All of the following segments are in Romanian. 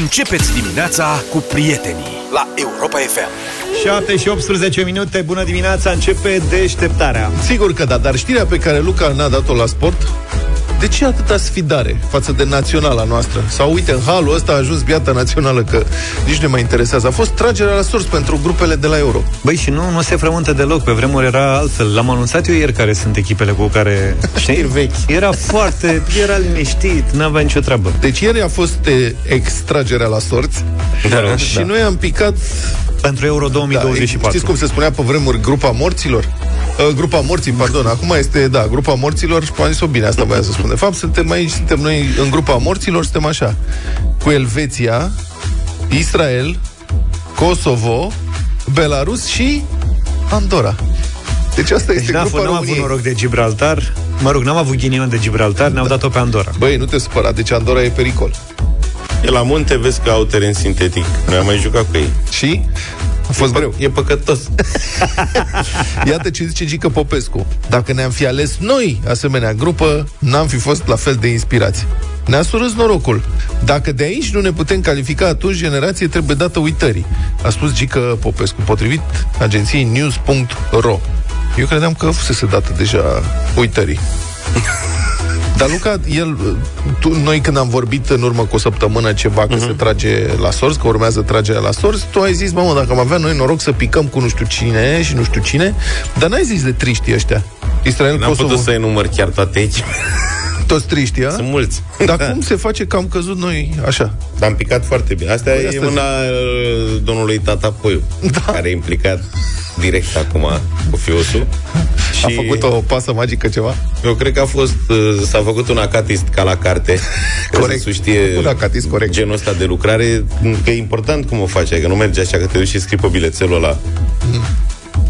Începeți dimineața cu prietenii la Europa FM. 7 și 18 minute, bună dimineața, începe deșteptarea. Sigur că da, dar știrea pe care Luca n-a dat-o la sport de ce atâta sfidare față de naționala noastră? Sau uite, în halul ăsta a ajuns biata națională, că nici nu ne mai interesează. A fost tragerea la surs pentru grupele de la Euro. Băi, și nu, nu se frământă deloc. Pe vremuri era altfel. L-am anunțat eu ieri care sunt echipele cu care... Știi, vechi. Era foarte... Era liniștit, n-avea nicio treabă. Deci ieri a fost e, extragerea la sorți Da, și da. noi am picat Pentru Euro 2024. Da, știți cum se spunea pe vremuri grupa morților? Uh, grupa morții, pardon, acum este, da, grupa morților și am zis-o bine, asta voia să spun. De fapt, suntem aici, suntem noi în grupa morților, suntem așa, cu Elveția, Israel, Kosovo, Belarus și Andorra. Deci asta Deci este n-a, grupa fost, n-am avut României. noroc de Gibraltar. Mă rog, n-am avut ghinion de Gibraltar, ne-au dat-o pe Andorra. Băi, nu te supăra, deci Andorra e pericol. E la munte vezi că au teren sintetic. Noi am mai jucat cu ei. Și a fost greu. E păcătos. Iată ce zice Gică Popescu. Dacă ne-am fi ales noi asemenea grupă, n-am fi fost la fel de inspirați. Ne-a surâs norocul. Dacă de aici nu ne putem califica, atunci generație trebuie dată uitării. A spus Gică Popescu, potrivit agenției news.ro. Eu credeam că fusese dată deja uitării. Dar Luca, el, tu, noi când am vorbit în urmă cu o săptămână ceva că se trage la sorți, că urmează tragerea la sorți, tu ai zis, mamă, dacă am avea noi noroc să picăm cu nu știu cine și nu știu cine, dar n-ai zis de triștii ăștia. Israel, N-am Kosovo, putut să enumăr chiar toate aici. Toți triștii, a? Sunt mulți. Dar cum se face că am căzut noi așa? Dar am picat foarte bine. Asta Păi e asta mâna uh, domnului Tata Poiu, Da. care e implicat direct acum cu fiosul. A făcut o pasă magică ceva? Eu cred că a fost, uh, s-a făcut un acatist ca la carte. Ca Corect. Să știe Un acatist corect. genul ăsta de lucrare, că e important cum o faci, că nu merge așa că te duci și scrii pe bilețelul ăla.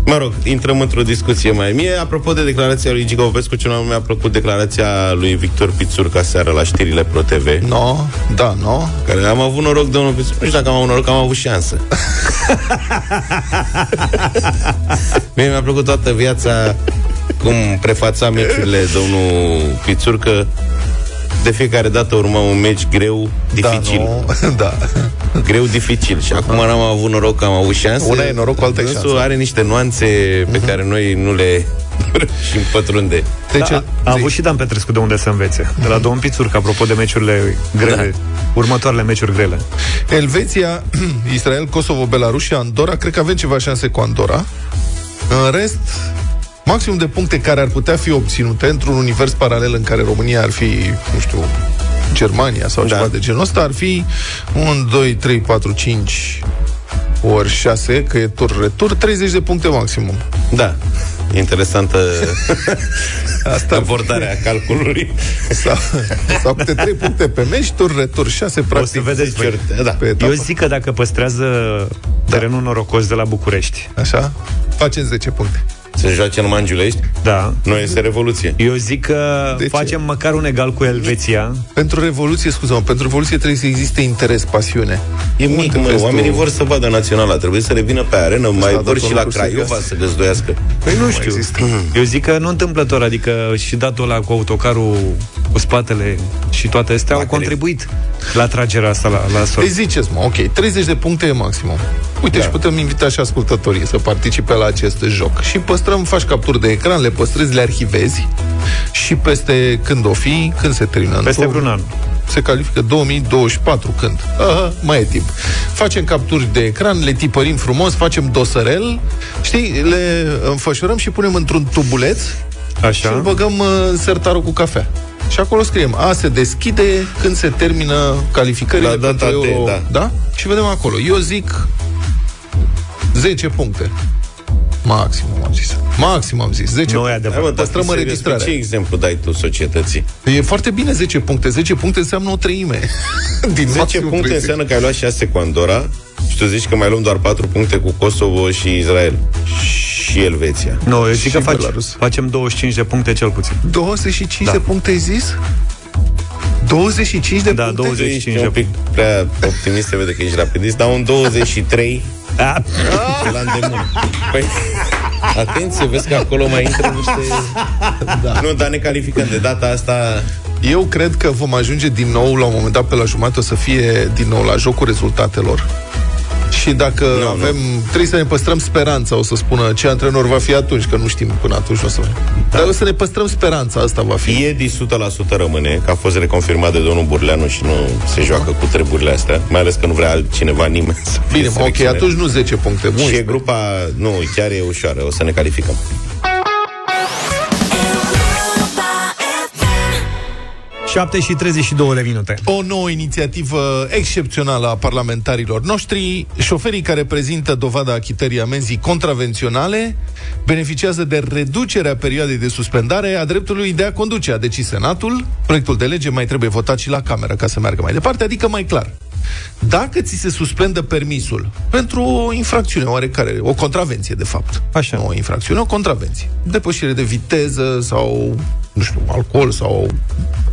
Mă rog, intrăm într-o discuție mai mie. Apropo de declarația lui Giga Popescu, ce nu mi-a plăcut declarația lui Victor Pițurca seară la știrile Pro TV. No, da, no. Care am avut noroc, domnul Pițurca. Nu știu dacă am avut noroc, am avut șansă. Mie mi-a plăcut toată viața cum prefața meciurile domnul Pițurcă. De fiecare dată urma un meci greu, dificil. Da, no, da. Greu, dificil. Și acum n-am avut noroc că am avut șanse. Una e noroc, alta e Dânsul șansă. Mhm. are niște nuanțe pe care noi nu le și împătrunde. Deci, Da, a avut și Dan Petrescu de unde să învețe. De la domnul Pițurcă, apropo de meciurile grele, da. următoarele meciuri grele. Elveția, Israel, Kosovo, Belarus și Andorra, cred că avem ceva șanse cu Andorra. În rest, maximum de puncte care ar putea fi obținute într-un univers paralel în care România ar fi, nu știu, Germania sau Da. ceva de genul ăsta, ar fi 1, 2, 3, 4, 5 ori 6, că e tur-retur, 30 de puncte maximum. Da. Interesantă Asta abordarea calculului. sau, sau câte 3 puncte pe meci, tur-retur, 6 practic. vedeți, băi. Da. pe etapă. Eu zic că dacă păstrează terenul norocos de la București, Așa? Facem 10 puncte. Se joace numai în Giulești? da, Nu este revoluție. eu zic că De ce? facem măcar un egal cu Elveția. Pentru Revoluție, scuză pentru Revoluție trebuie să existe interes, pasiune. E mic, Uite, mă, vezi oamenii tu- vor să vadă naționala, trebuie să revină pe arenă, mai dat vor și un la lucru Craiova serios. să găzduiască. Păi nu știu. există. Eu zic că nu întâmplător, adică și datul ăla cu autocarul cu spatele și toate astea au contribuit la tragerea asta la, la Deci sort. ziceți, mă, ok, 30 de puncte e maximum. Uite, da. și putem invita și ascultătorii să participe la acest joc. Și păstrăm, faci capturi de ecran, le păstrezi, le arhivezi și peste când o fi, când se termină. În Peste două- vreun an. Se califică 2024, când? Aha, mai e timp. Facem capturi de ecran, le tipărim frumos, facem dosărel, știi, le înfășurăm și punem într-un tubuleț și îl Așa? băgăm uh, în sertarul cu cafea. Și acolo scriem, a se deschide când se termină calificările La data pentru de, Euro. da. da? Și vedem acolo. Eu zic 10 puncte. Maxim am zis. Maxim am zis. 10 Nu e puncte. adevărat. Hai, mă, dar Păstrăm serios, înregistrarea. Ce exemplu dai tu societății? E foarte bine 10 puncte. 10 puncte înseamnă o treime. Din 10 maximum puncte 30. înseamnă că ai luat 6 cu Andorra și tu zici că mai luăm doar 4 puncte cu Kosovo și Israel și Elveția. Nu, eu zic Și că faci, Belarus. facem 25 de puncte cel puțin. 25 Da. de puncte ai zis? 25 de Da, puncte? 20. Ești un pic prea optimist, se vede că ești rapidist, dar un 23 A, la îndemână. Păi, atenție, vezi că acolo mai intră niște... Da. Nu, dar ne calificăm de data asta Eu cred că vom ajunge din nou, la un moment dat, pe la jumătate, o să fie din nou la jocul rezultatelor. Și dacă Nu, avem, nu. trebuie să ne păstrăm speranța, o să spună ce antrenor va fi atunci, că nu știm până atunci o să da. Dar o să ne păstrăm speranța, asta va fi. Iedi 100% rămâne, că a fost reconfirmat de domnul Burleanu și nu se joacă cu treburile astea, mai ales că nu vrea altcineva nimeni să fie Bine, ok, selecționer. atunci nu 10 puncte. Bun, Și e grupa, nu, chiar e ușoară, o să ne calificăm. 7 și 32 de minute. O nouă inițiativă excepțională a parlamentarilor noștri. Șoferii care prezintă dovada achitării amenzii contravenționale beneficiază de reducerea perioadei de suspendare a dreptului de a conduce. A decis Senatul. Proiectul de lege mai trebuie votat și la Cameră ca să meargă mai departe, adică mai clar. Dacă ți se suspendă permisul pentru o infracțiune oarecare, o contravenție, de fapt. Așa. Nu o infracțiune, o contravenție. Depășire de viteză sau, nu știu, alcool sau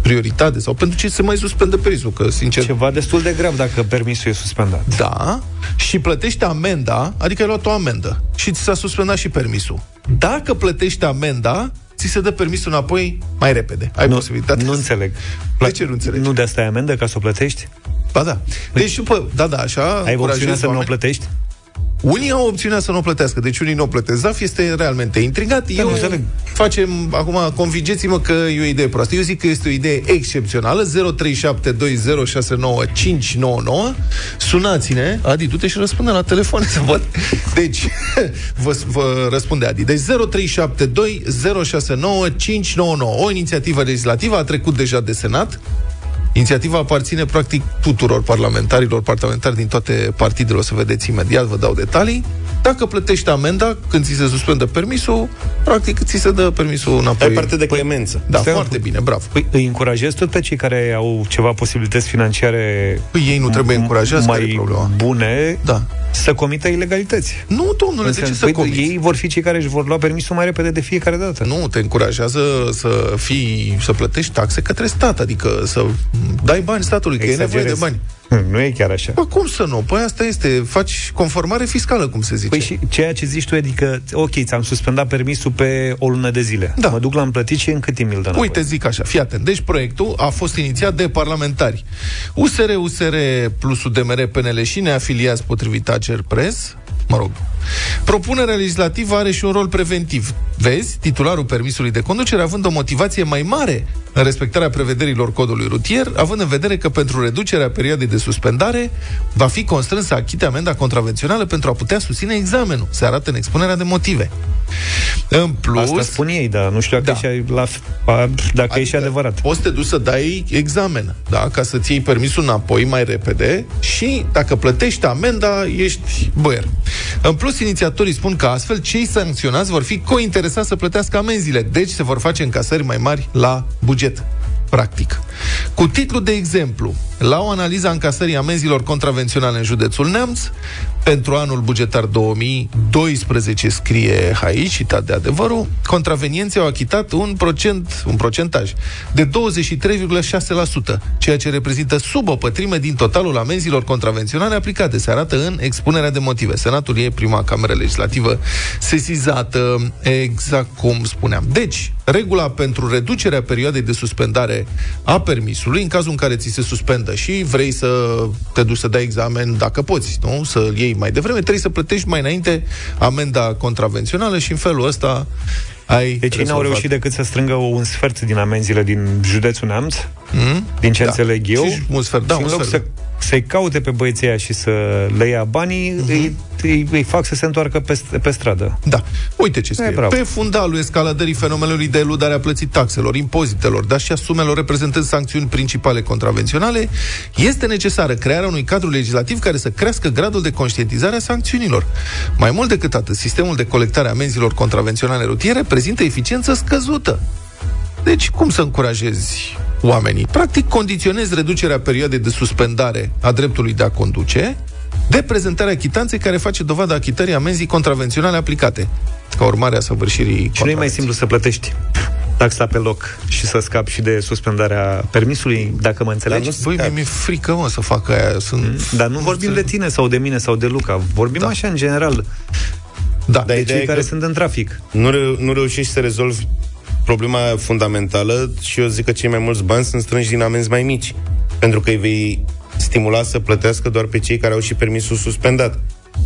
prioritate sau pentru ce se mai suspendă permisul, că, sincer, Ceva destul de grav dacă permisul e suspendat. da, și plătești amenda, adică ai luat o amendă și ți s-a suspendat și permisul. Dacă plătești amenda, ți se dă permisul înapoi mai repede. Ai nu, posibilitatea. nu să- înțeleg. De ce nu înțelegi? Nu de asta ai amendă ca să o plătești? Ba da. Deci, după, da, da, așa, Ai opțiunea încurajez să nu o oameni- plătești? Unii au opțiunea să nu o plătească, deci unii nu o plătesc. Zaf este realmente intrigat. Eu nu înțeleg. facem, acum, convingeți-mă că e o idee proastă. Eu zic că este o idee excepțională. 0372069599. Sunați-ne. Adi, du-te și răspunde la telefon să văd. Deci, vă, vă răspunde Adi. Deci 0372069599. O inițiativă legislativă a trecut deja de Senat. Inițiativa aparține practic tuturor parlamentarilor, parlamentari din toate partidele, o să vedeți imediat, vă dau detalii. Dacă plătești amenda, când ți se suspendă permisul, practic ți se dă permisul înapoi. Ai parte de clemență. Da, Stai un foarte pic. bine, bravo. Păi îi încurajez tot pe cei care au ceva posibilități financiare Păi ei nu trebuie încurajați, care e mai problema? bune Da. să comită ilegalități. Nu, domnule, de ce Înseamnă- să păi, comiți? Ei vor fi cei care își vor lua permisul mai repede de fiecare dată. Nu, te încurajează să fii, să plătești taxe către stat, adică să dai bani statului, că e nevoie de Exagerez. bani. Nu e chiar așa. Bă, cum să nu? Păi asta este, faci conformare fiscală, cum se zice. Păi și ceea ce zici tu, adică, ok, ți-am suspendat permisul pe o lună de zile. Da. Mă duc la împlătit și în cât timp mi-l dă înapoi? Uite, zic așa, fii atent. Deci proiectul a fost inițiat de parlamentari. USR, USR plus UDMR, PNL și neafiliați potrivit Ager Press, mă rog. Propunerea legislativă are și un rol preventiv. Vezi, titularul permisului de conducere având o motivație mai mare în respectarea prevederilor codului rutier, având în vedere că pentru reducerea perioadei de suspendare va fi constrâns să achite amenda contravențională pentru a putea susține examenul. Se arată în expunerea de motive. În plus, Asta spun ei, dar nu știu dacă, Da. e, și, la, a, dacă e și adevărat. Poți să te duci să dai examen, da? Ca să-ți iei permisul înapoi mai repede și dacă plătești amenda, ești băier. În plus, inițiatorii spun că astfel cei sancționați vor fi cointeresați să plătească amenziile, deci se vor face încasări mai mari la buget practic. Cu titlu de exemplu, la o analiză a încasării amenzilor contravenționale în județul Neamț, pentru anul bugetar 2012 scrie aici, citat de adevărul, contravenienții au achitat un procent, un procentaj de 23,6%, ceea ce reprezintă sub o pătrime din totalul amenzilor contravenționale aplicate. Se arată în expunerea de motive. Senatul e prima cameră legislativă sesizată, exact cum spuneam. Deci, regula pentru reducerea perioadei de suspendare a permisului, în cazul în care ți se suspendă și vrei să te duci să dai examen, dacă poți, nu? Să-l iei mai devreme, trebuie să plătești mai înainte amenda contravențională și în felul ăsta ai Deci ei n-au rezolvat. reușit decât să strângă un sfert din amenziile din județul Neamț, Mm? din ce Da. înțeleg eu. Și un sfert, da, și în un loc sfert. să, să-i caute pe băieții aia și să le ia banii, Mhm. îi, îi, îi fac să se întoarcă pe, pe stradă. Da. Uite ce scrie. E, bravo. Pe fundalul escaladării fenomenului de eludare a plății taxelor, impozitelor, dar și a sumelor reprezentând sancțiuni principale contravenționale, este necesară crearea unui cadru legislativ care să crească gradul de conștientizare a sancțiunilor. Mai mult decât atât, sistemul de colectare a amenzilor contravenționale rutiere prezintă eficiență scăzută. Deci, cum să încurajezi oamenii? Practic, condiționezi reducerea perioadei de suspendare a dreptului de a conduce de prezentarea chitanței care face dovada achitării amenzii contravenționale aplicate, ca urmare a săvârșirii Și nu e mai contravenției. simplu să plătești taxa pe loc și să scapi și de suspendarea permisului, dacă mă înțelegi. Dar nu Băi, mie mi-e frică, mă, să fac aia. Sunt... Dar nu vorbim de tine sau de mine sau de Luca. Vorbim Da. așa în general Da. Dar de ideea cei e care că- sunt în trafic. Nu, reu- nu reușești să rezolvi problema fundamentală și eu zic că cei mai mulți bani sunt strânși din amenzi mai mici. Pentru că îi vei stimula să plătească doar pe cei care au și permisul suspendat.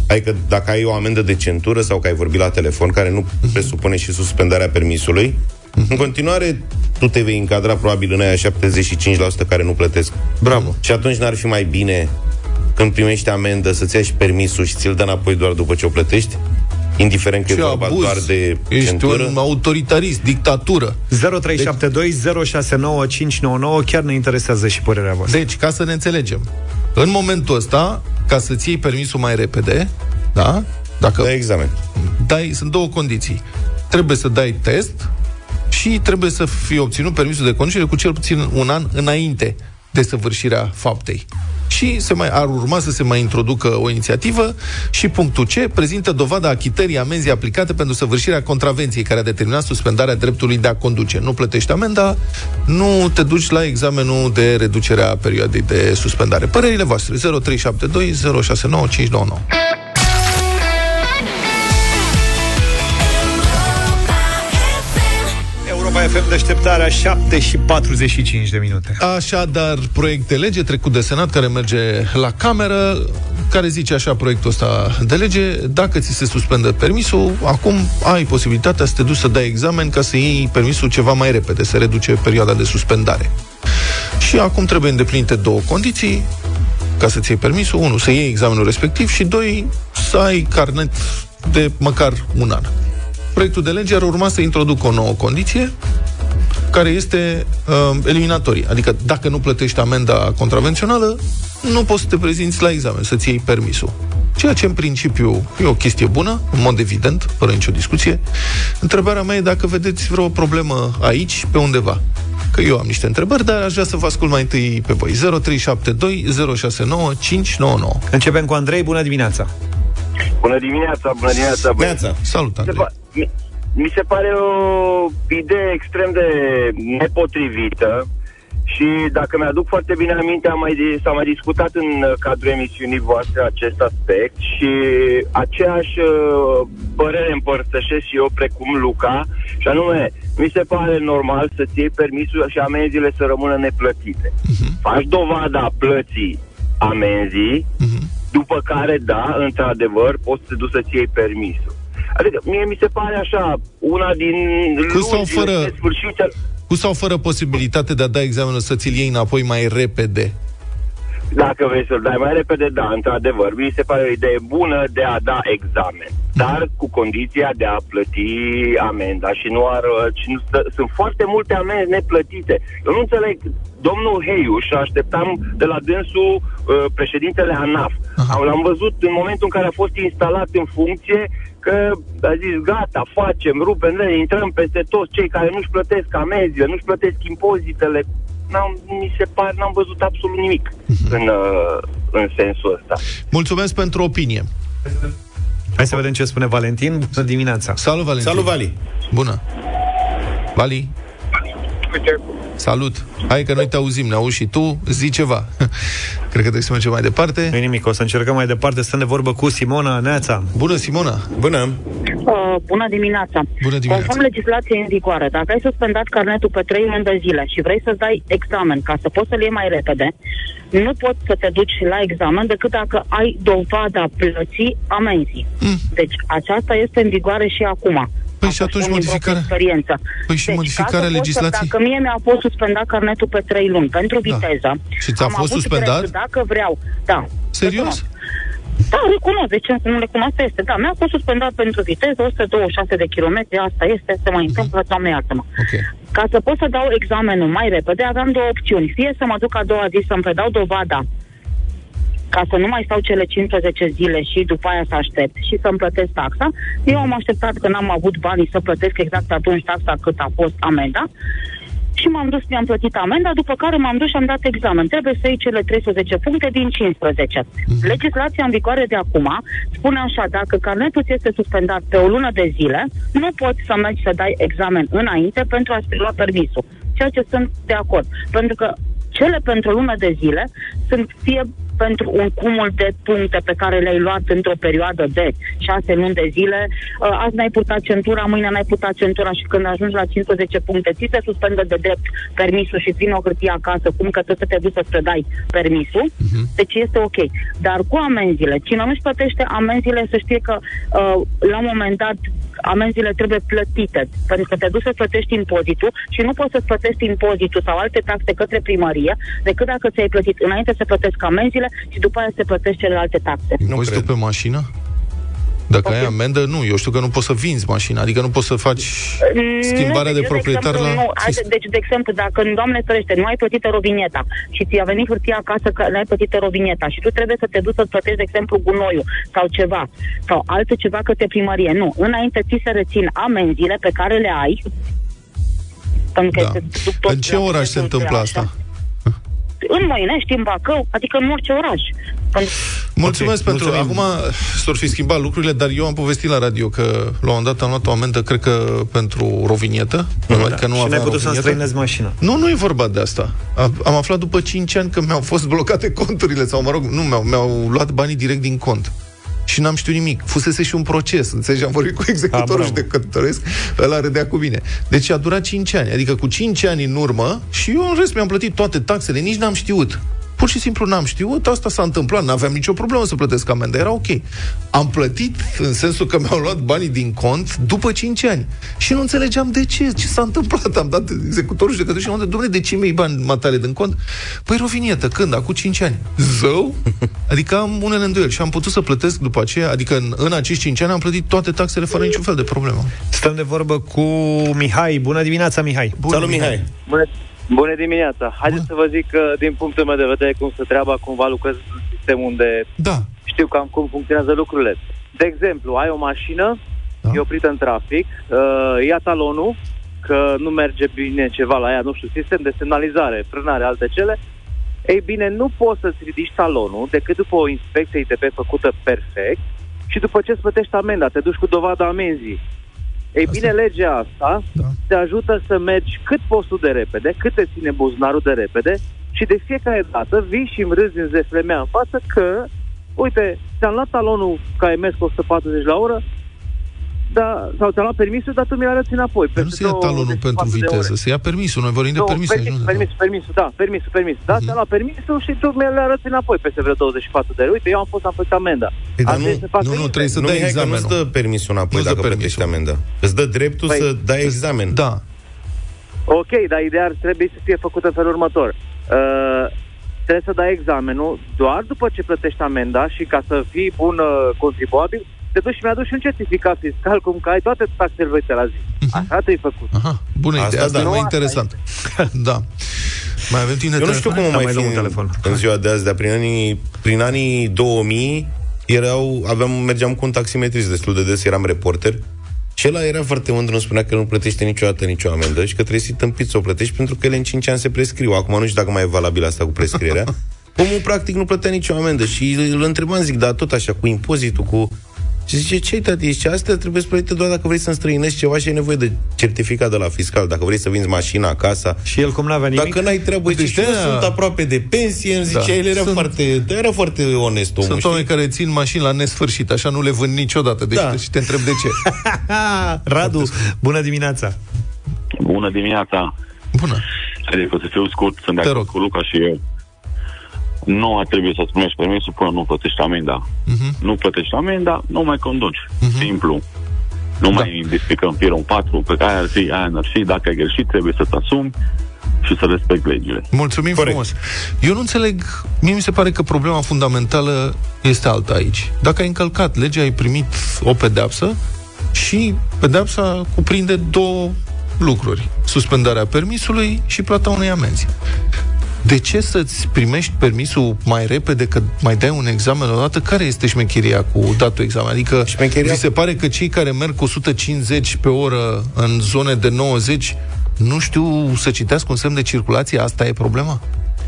Adică dacă ai o amendă de centură sau că ai vorbit la telefon, care nu presupune și suspendarea permisului, în continuare tu te vei încadra probabil în aia 75% care nu plătesc. Bravo. Și atunci n-ar fi mai bine când primești amendă să-ți ia și permisul și ți-l dă înapoi doar după ce o plătești? Indiferent că Ce e vorba abuz. doar de Ești centură? un autoritarist, dictatură. 0372069599 chiar ne interesează și părerea voastră. Deci, ca să ne înțelegem, în momentul ăsta, ca să-ți iei permisul mai repede, da? Dacă Da, examen. dai, sunt două condiții. Trebuie să dai test și trebuie să fie obținut permisul de conducere cu cel puțin un an înainte de săvârșirea faptei. Și se mai, ar urma să se mai introducă o inițiativă și punctul C prezintă dovada achitării amenzii aplicate pentru săvârșirea contravenției care a determinat suspendarea dreptului de a conduce. Nu plătești amenda, nu te duci la examenul de reducere a perioadei de suspendare. Părerile voastre 0372 069 599. Europa FM deșteptarea 7 și 45 de minute. Așadar, proiect de lege trecut de Senat care merge la Cameră, care zice așa proiectul ăsta de lege, dacă ți se suspendă permisul, acum ai posibilitatea să te duci să dai examen ca să iei permisul ceva mai repede, să reduce perioada de suspendare. Și acum trebuie îndeplinite două condiții ca să-ți iei permisul. Unu, să iei examenul respectiv și doi, să ai carnet de măcar un an. Proiectul de lege ar urma să introducă o nouă condiție, care este uh, eliminatorie. Adică dacă nu plătești amenda contravențională, nu poți să te prezinți la examen, să-ți iei permisul. Ceea ce în principiu e o chestie bună, în mod evident, fără nicio discuție. Întrebarea mea e dacă vedeți vreo problemă aici, pe undeva. Că eu am niște întrebări, dar aș vrea să vă ascult mai întâi pe voi. 0372 069 599. Începem cu Andrei, bună dimineața! Bună dimineața, bună dimineața. băi. Neața. Salut, Se Andrei. Pa- mi, mi se pare o idee extrem de nepotrivită și dacă mi-aduc foarte bine aminte, am mai, di- s-a mai discutat în uh, cadrul emisiunii voastre acest aspect și aceeași uh, părere împărtășesc și eu precum Luca și anume, mi se pare normal să-ți iei permisul și amenziile să rămână neplătite. Faci dovada plății amenzii, după care, da, într-adevăr, poți să te duci să-ți iei permisul. Adică mie mi se pare așa, una din Cu sau lungile fără- nesfârșite Cu sau fără posibilitate de a da examenul să ți-l iei înapoi mai repede? Dacă vrei să-l dai mai repede, da, într-adevăr, mi se pare o idee bună de a da examen, dar cu condiția de a plăti amenda și nu ar... Și nu, stă- sunt foarte multe amenzi neplătite. Eu nu înțeleg, domnul Heiuș și așteptam de la dânsul uh, președintele ANAF. Am, l-am văzut în momentul în care a fost instalat în funcție că a zis gata, facem, rupem, ne, intrăm peste toți cei care nu-și plătesc amenziile, nu-și plătesc impozitele. N-am, mi se pare, n-am văzut absolut nimic în, uh, în sensul ăsta. Mulțumesc pentru opinie. Hai să vedem ce spune Valentin. Bună dimineața! Salut, Valentin. Salut, Vali! Bună. Vali, salut. Hai că noi te auzim, ne auzi și tu, zi ceva. Cred că trebuie să mergem mai departe. nu nimic, o să încercăm mai departe să ne vorbă cu Simona Neața. Bună, Simona. Bună! Uh, bună dimineața. Bună dimineața. Conform legislației în vigoare, dacă ai suspendat carnetul pe 3 luni de zile și vrei să dai examen ca să poți să-l iei mai repede, nu poți să te duci la examen decât dacă ai dovada plății amenzii. Mm. Deci aceasta este în vigoare și acum. Păi Am și atunci spun din proprie modificarea- Experiență. Păi și deci, modificarea ca să pot legislației? Să, dacă mie mi-a fost suspendat carnetul pe 3 luni pentru Da. viteză, Și ți-a am fost avut suspendat? drept, dacă vreau, da. Serios? Da, recunosc. De ce să nu recunosc? Asta este. Da, mi-a fost suspendat pentru viteză, 126 de kilometri, asta este, se mai întâmplă, doamne iartă-mă. Ok. Ca să pot să dau examenul mai repede, aveam două opțiuni. Fie să mă duc a doua zi să-mi predau dovada ca să nu mai stau cele 15 zile și după aia să aștept și să-mi plătesc taxa. Eu am așteptat că n-am avut banii să plătesc exact atunci taxa cât a fost amenda și m-am dus, mi-am plătit amenda, după care m-am dus și am dat examen. Trebuie să iei cele 13 puncte din 15. Legislația în vigoare de acum spune așa, dacă carnetul ți este suspendat pe o lună de zile, nu poți să mergi să dai examen înainte pentru a-ți lua permisul. Ceea ce sunt de acord. Pentru că cele pentru o lună de zile sunt fie pentru un cumul de puncte pe care le-ai luat într-o perioadă de șase luni de zile. Uh, azi n-ai purtat centura, mâine n-ai purtat centura și când ajungi la 15 puncte, ți se suspendă de drept permisul și vine o hârtie acasă, cum că trebuie să te duci să-ți predai permisul. Uh-huh. Deci este ok. Dar cu amenziile, cine nu-și plătește amenziile, să știe că uh, la un moment dat amenziile trebuie plătite, pentru că te duci să plătești impozitul și nu poți să plătești impozitul sau alte taxe către primărie, decât dacă ți-ai plătit înainte să plătesc amenziile și după aia să plătești celelalte taxe. Impozitul pe mașină? Dacă okay. ai amendă, nu. Eu știu că nu poți să vinzi mașina, adică nu poți să faci mm, schimbarea nu, de proprietar de exemplu, la... Nu. Deci, de exemplu, dacă, Doamne ferește, nu ai plătit rovineta și ți-a venit hârtia acasă că nu ai plătit rovineta și tu trebuie să te duci să plătești, de exemplu, gunoiul sau ceva, sau altă ceva către primărie. Nu. Înainte ți se rețin amenziile pe care le ai, pentru că da. În ce oraș se întâmplă asta? Așa în Moinești, în Bacău, adică în orice oraș. Mulțumesc okay, pentru... Mulțumim. Acum s-or fi schimbat lucrurile, dar eu am povestit la radio că la un moment dat am luat o amendă, cred că pentru rovinietă. Mm, adică da. nu și n-ai putut să înstrăinezi mașina. Nu, nu e vorba de asta. Am aflat după 5 ani că mi-au fost blocate conturile, sau mă rog, nu, mi-au, mi-au luat banii direct din cont și n-am știut nimic. Fusese și un proces, înțelegi? Am vorbit cu executorul ah, judecătoresc, ăla râdea cu mine. Deci a durat 5 ani, adică cu 5 ani în urmă și eu în rest mi-am plătit toate taxele, nici n-am știut. Pur și simplu n-am știut, asta s-a întâmplat, n-aveam nicio problemă să plătesc amenda, era ok. Am plătit în sensul că mi-au luat banii din cont după 5 ani. Și nu înțelegeam de ce, ce s-a întâmplat. Am dat executorul judecător și am zis, domnule, de ce mi-ai bani matale din cont? Păi rovinietă, când? Acum 5 ani. Zău? Adică am unele îndoieli și am putut să plătesc după aceea, adică în, în acești 5 ani am plătit toate taxele fără niciun fel de problemă. Stăm de vorbă cu Mihai. Bună dimineața, Mihai! Bună, Salut, Mihai! Bună, Bună dimineața! Haideți să vă zic că, din punctul meu de vedere, cum se treaba, cumva lucrez în sistem unde da. știu cam cum funcționează lucrurile. De exemplu, ai o mașină, da. e oprită în trafic, uh, ia talonul, că nu merge bine ceva la ea, nu știu, sistem de semnalizare, frânare, alte cele, ei bine, nu poți să-ți ridici talonul decât după o inspecție ITP făcută perfect și după ce îți plătești amenda, te duci cu dovada amenzii. Ei bine, legea asta da. te ajută să mergi cât poți tu de repede, cât te ține buzunarul de repede și de fiecare dată vii și îmi râzi în zefle mea în față că, uite, ți-am luat talonul ca ai mers cu 140 la oră, da, sau ți-a luat permisul, dar tu mi-l arăți înapoi. nu se ia talonul pentru viteză, se ia permisul. Noi vorbim de permisul. Permis, nu permisul, permisul, da, permisul, permisul. Da, uh-huh. ți-a luat permisul și tu mi-l arăți înapoi peste vreo 24 de ore. Uite, eu am fost, am făcut amenda. Păi, dar nu, nu, nu, trebuie să dai examenul. Nu-ți dă permisul înapoi nu dacă plătești amenda. Îți dă dreptul păi, să dai examen. Da. Ok, dar ideea ar trebui să fie făcută în felul următor. Uh, trebuie să dai examenul doar după ce plătești amenda și ca să fii bun uh, contribuabil, te duci și mi-aduci un certificat fiscal, cum că ai toate taxele voite la zi. Uh-huh. Așa trebuie făcut. Aha, bună idee, asta, asta da. e mai interesant. da. Mai avem tine Eu nu știu cum da, mai, mai fi în, telefon. în ziua de azi, dar prin anii, prin anii 2000 erau, aveam, mergeam cu un taximetrist destul de des, eram reporter și ăla era foarte mândru, nu spunea că nu plătește niciodată nicio amendă și că trebuie să-i tâmpiți să o plătești pentru că ele în 5 ani se prescriu. Acum nu știu dacă mai e valabil asta cu prescrierea. Omul practic nu plătea nicio amendă și îl întrebam, zic, da, tot așa, cu impozitul, cu și zice, ce tati, și astea trebuie să plătite doar dacă vrei să înstrăinești ceva și ai nevoie de certificat de la fiscal, dacă vrei să vinzi mașina, casa. Și el cum n-avea nimic? Dacă n-ai treabă, deci și eu sunt aproape de pensie, îmi zice, da. el era, sunt, foarte, era foarte onest omul, Sunt știi? oameni care țin mașini la nesfârșit, așa nu le vând niciodată, deci da. și te întreb de ce. Radu, bună dimineața! Bună dimineața! Bună! Adică să fiu scurt, sunt de acord cu Luca și eu nu ar trebui să-ți primești permisul până nu plătești amenda. Uh-huh. Nu plătești amenda, nu mai conduci. Uh-huh. Simplu. Nu da. mai discutăm firul 4 pe care ar fi, aia ar fi, dacă ai greșit, trebuie să-ți asumi și să respecti legile. Mulțumim Corect. frumos. Eu nu înțeleg, mie mi se pare că problema fundamentală este alta aici. Dacă ai încălcat legea, ai primit o pedeapsă și pedeapsa cuprinde două lucruri. Suspendarea permisului și plata unei amenzi. De ce să-ți primești permisul mai repede că mai dai un examen odată? Care este șmecheria cu datul examen? Adică șmecheria... vi se pare că cei care merg cu 150 pe oră în zone de 90 nu știu să citească un semn de circulație? Asta e problema?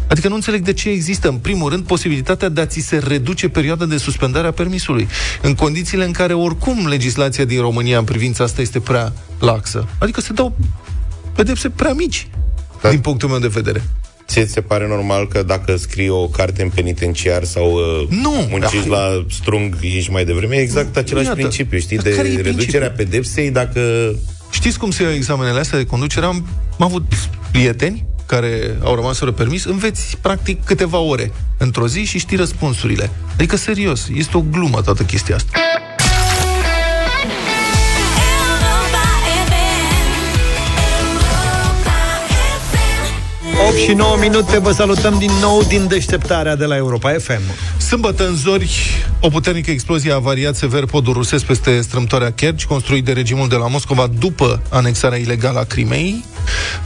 Adică nu înțeleg de ce există, în primul rând, posibilitatea de a ți se reduce perioada de suspendare a permisului, în condițiile în care oricum legislația din România în privința asta este prea laxă. Adică se dau pedepse prea mici, da. din punctul meu de vedere. Ție ți se pare normal că dacă scrii o carte în penitenciar sau uh, nu, muncești da. la strung, ești mai devreme, e exact același Iată. principiu, știi, de reducerea pedepsei dacă... Știți cum se iau examenele astea de conducere? Am, am avut prieteni care au rămas fără permis, înveți practic câteva ore într-o zi și știi răspunsurile. Adică, serios, este o glumă toată chestia asta. 8 și 9 minute, vă salutăm din nou din deșteptarea de la Europa FM. Sâmbătă în zori, o puternică explozie a variat sever podul rusesc peste strâmtoarea Kerch, construit de regimul de la Moscova după anexarea ilegală a Crimei.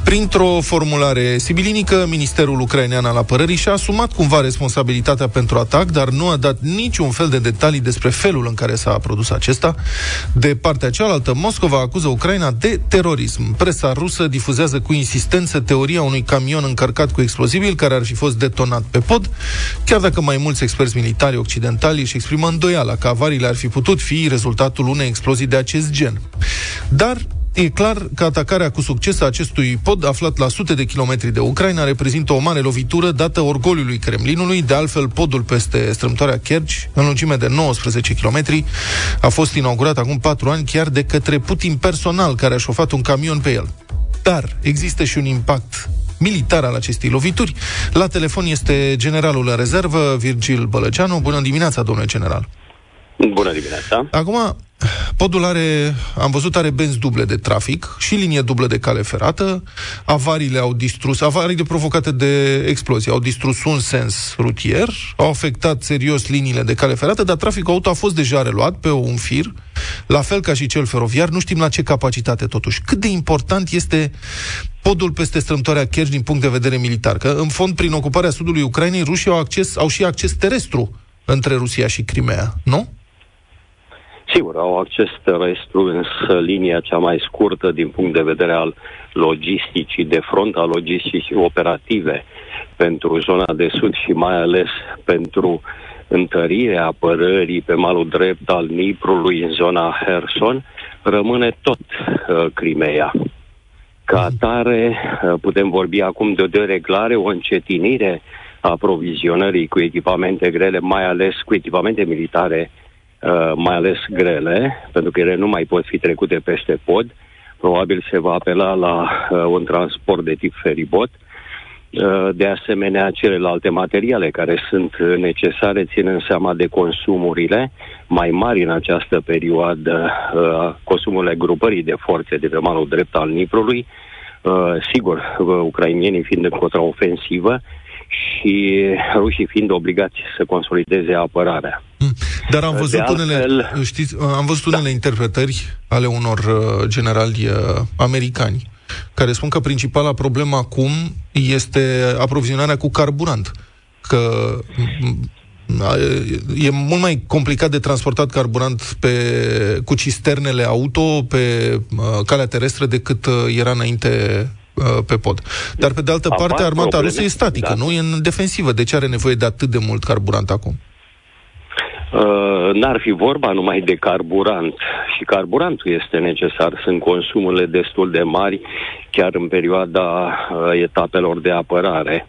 Printr-o formulare sibilinică, Ministerul Ucrainean al Apărării și-a asumat cumva responsabilitatea pentru atac, dar nu a dat niciun fel de detalii despre felul în care s-a produs acesta. De partea cealaltă, Moscova acuză Ucraina de terorism. Presa rusă difuzează cu insistență teoria unui camion încărcat cu explozibil care ar fi fost detonat pe pod, chiar dacă mai mulți experți militari occidentali își exprimă îndoiala că avariile ar fi putut fi rezultatul unei explozii de acest gen. Dar E clar că atacarea cu succes a acestui pod, aflat la sute de kilometri de Ucraina, reprezintă o mare lovitură dată orgoliului Kremlinului. De altfel, podul peste strâmtoarea Kerch, în lungime de 19 km, a fost inaugurat acum 4 ani chiar de către Putin personal, care a șofat un camion pe el. Dar există și un impact militar al acestei lovituri. La telefon este generalul în rezervă, Virgil Bălăceanu. Bună dimineața, domnule general! Bună dimineața! Acum, podul are, am văzut, are benzi duble de trafic și linie dublă de cale ferată. Avariile au distrus, avariile provocate de explozie au distrus un sens rutier, au afectat serios liniile de cale ferată, dar traficul auto a fost deja reluat pe un fir, la fel ca și cel feroviar. Nu știm la ce capacitate totuși. Cât de important este podul peste strâmtoarea Kerch din punct de vedere militar? Că, în fond, prin ocuparea sudului Ucrainei, rușii au, acces, au și acces terestru între Rusia și Crimea, nu? Sigur, au acces terestru, însă linia cea mai scurtă din punct de vedere al logisticii de front, a logisticii operative pentru zona de sud și mai ales pentru întărirea apărării pe malul drept al Niprului în zona Herson, rămâne tot uh, Crimea. Ca atare, uh, putem vorbi acum de o dereglare, o încetinire a aprovizionării cu echipamente grele, mai ales cu echipamente militare Uh, mai ales grele, pentru că ele nu mai pot fi trecute peste pod. Probabil se va apela la uh, un transport de tip feribot. Uh, de asemenea, celelalte materiale care sunt necesare, ținând seama de consumurile mai mari în această perioadă, uh, consumurile grupării de forțe de pe malul drept al Niprului, uh, sigur, uh, ucrainienii fiind în contraofensivă, și rușii fiind obligați să consolideze apărarea. Hmm. Dar am văzut altfel, unele, știți, am văzut unele da. interpretări ale unor uh, generali uh, americani care spun că principala problemă acum este aprovizionarea cu carburant. Că e mult mai complicat de transportat carburant pe, cu cisternele auto pe uh, calea terestră decât uh, era înainte Uh, pe pod. Dar, pe de altă Apar parte, armata probleme. rusă e statică, da. nu? E în defensivă. De ce are nevoie de atât de mult carburant acum? Uh, n-ar fi vorba numai de carburant și carburantul este necesar. Sunt consumurile destul de mari chiar în perioada uh, etapelor de apărare.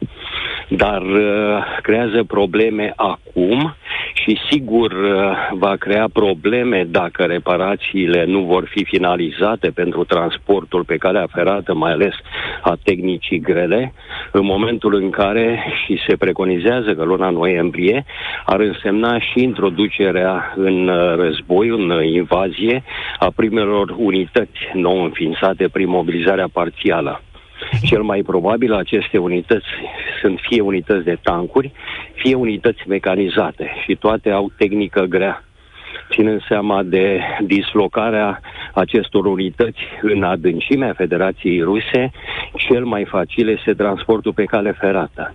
Dar uh, creează probleme acum și sigur uh, va crea probleme dacă reparațiile nu vor fi finalizate pentru transportul pe calea ferată, mai ales a tehnicii grele, în momentul în care și se preconizează că luna noiembrie ar însemna și introducerea în uh, război, în invazie a primelor unități nou înființate prin mobilizarea parțială. Cel mai probabil aceste unități sunt fie unități de tancuri, fie unități mecanizate și toate au tehnică grea ținând seama de dislocarea acestor unități în adâncimea Federației Ruse, cel mai facil este transportul pe cale ferată.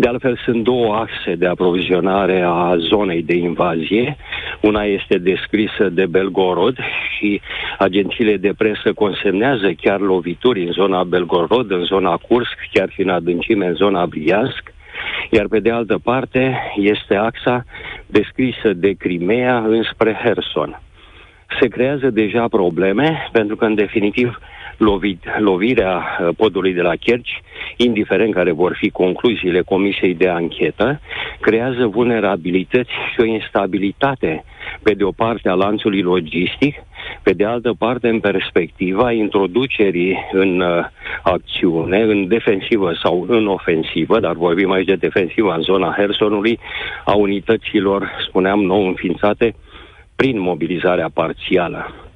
De altfel, sunt două axe de aprovizionare a zonei de invazie. Una este descrisă de Belgorod și agențiile de presă consemnează chiar lovituri în zona Belgorod, în zona Kursk, chiar și în adâncime în zona Briansk. Iar pe de altă parte este axa descrisă de Crimea înspre Herson. Se creează deja probleme pentru că, în definitiv, lovi, lovirea uh, podului de la Kerci, indiferent care vor fi concluziile Comisiei de Anchetă, creează vulnerabilități și o instabilitate pe de o parte a lanțului logistic, pe de altă parte în perspectiva introducerii în uh, acțiune, în defensivă sau în ofensivă, dar vorbim aici de defensivă în zona Hersonului, a unităților, spuneam, nou înființate prin mobilizarea parțială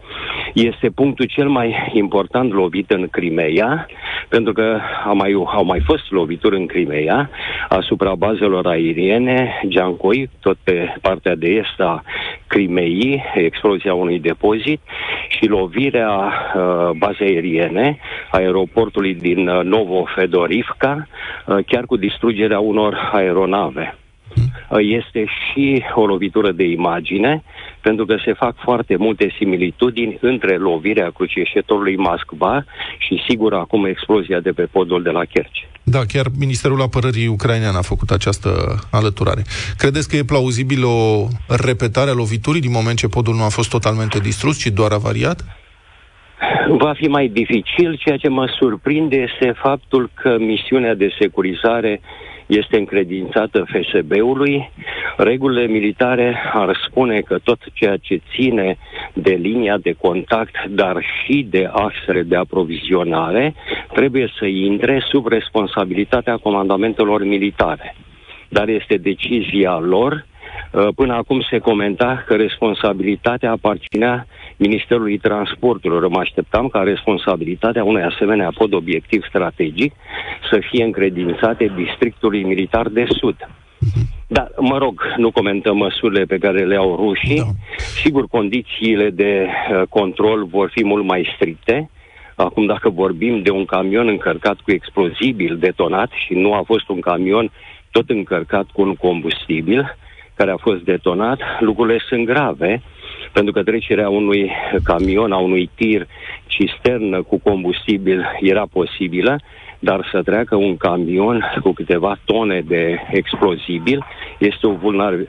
este punctul cel mai important lovit în Crimea, pentru că au mai, au mai fost lovituri în Crimea asupra bazelor aeriene, Giancoi, tot pe partea de est a Crimeei, explozia unui depozit și lovirea uh, bazei aeriene, aeroportului din uh, Novo-Fedorivka, uh, chiar cu distrugerea unor aeronave. Uh, este și o lovitură de imagine, pentru că se fac foarte multe similitudini între lovirea crucișetorului Mascba și, sigur, acum explozia de pe podul de la Kerch. Da, chiar Ministerul Apărării Ucrainean a făcut această alăturare. Credeți că e plauzibil o repetare a loviturii din moment ce podul nu a fost totalmente distrus, ci doar avariat? Va fi mai dificil. Ceea ce mă surprinde este faptul că misiunea de securizare este încredințată FSB-ului. Regulile militare ar spune că tot ceea ce ține de linia de contact, dar și de axele de aprovizionare, trebuie să intre sub responsabilitatea comandamentelor militare. Dar este decizia lor Uh, până acum se comenta că responsabilitatea aparținea Ministerului Transporturilor. Mă așteptam ca responsabilitatea unui asemenea pod obiectiv strategic să fie încredințate districtului militar de sud. Da, mă rog, nu comentăm măsurile pe care le au rușii. Da. Sigur, condițiile de uh, control vor fi mult mai stricte. Acum, dacă vorbim de un camion încărcat cu explozibil detonat și nu a fost un camion tot încărcat cu un combustibil, care a fost detonat, lucrurile sunt grave, pentru că trecerea unui camion, a unui tir cisternă cu combustibil era posibilă, dar să treacă un camion cu câteva tone de explozibil este o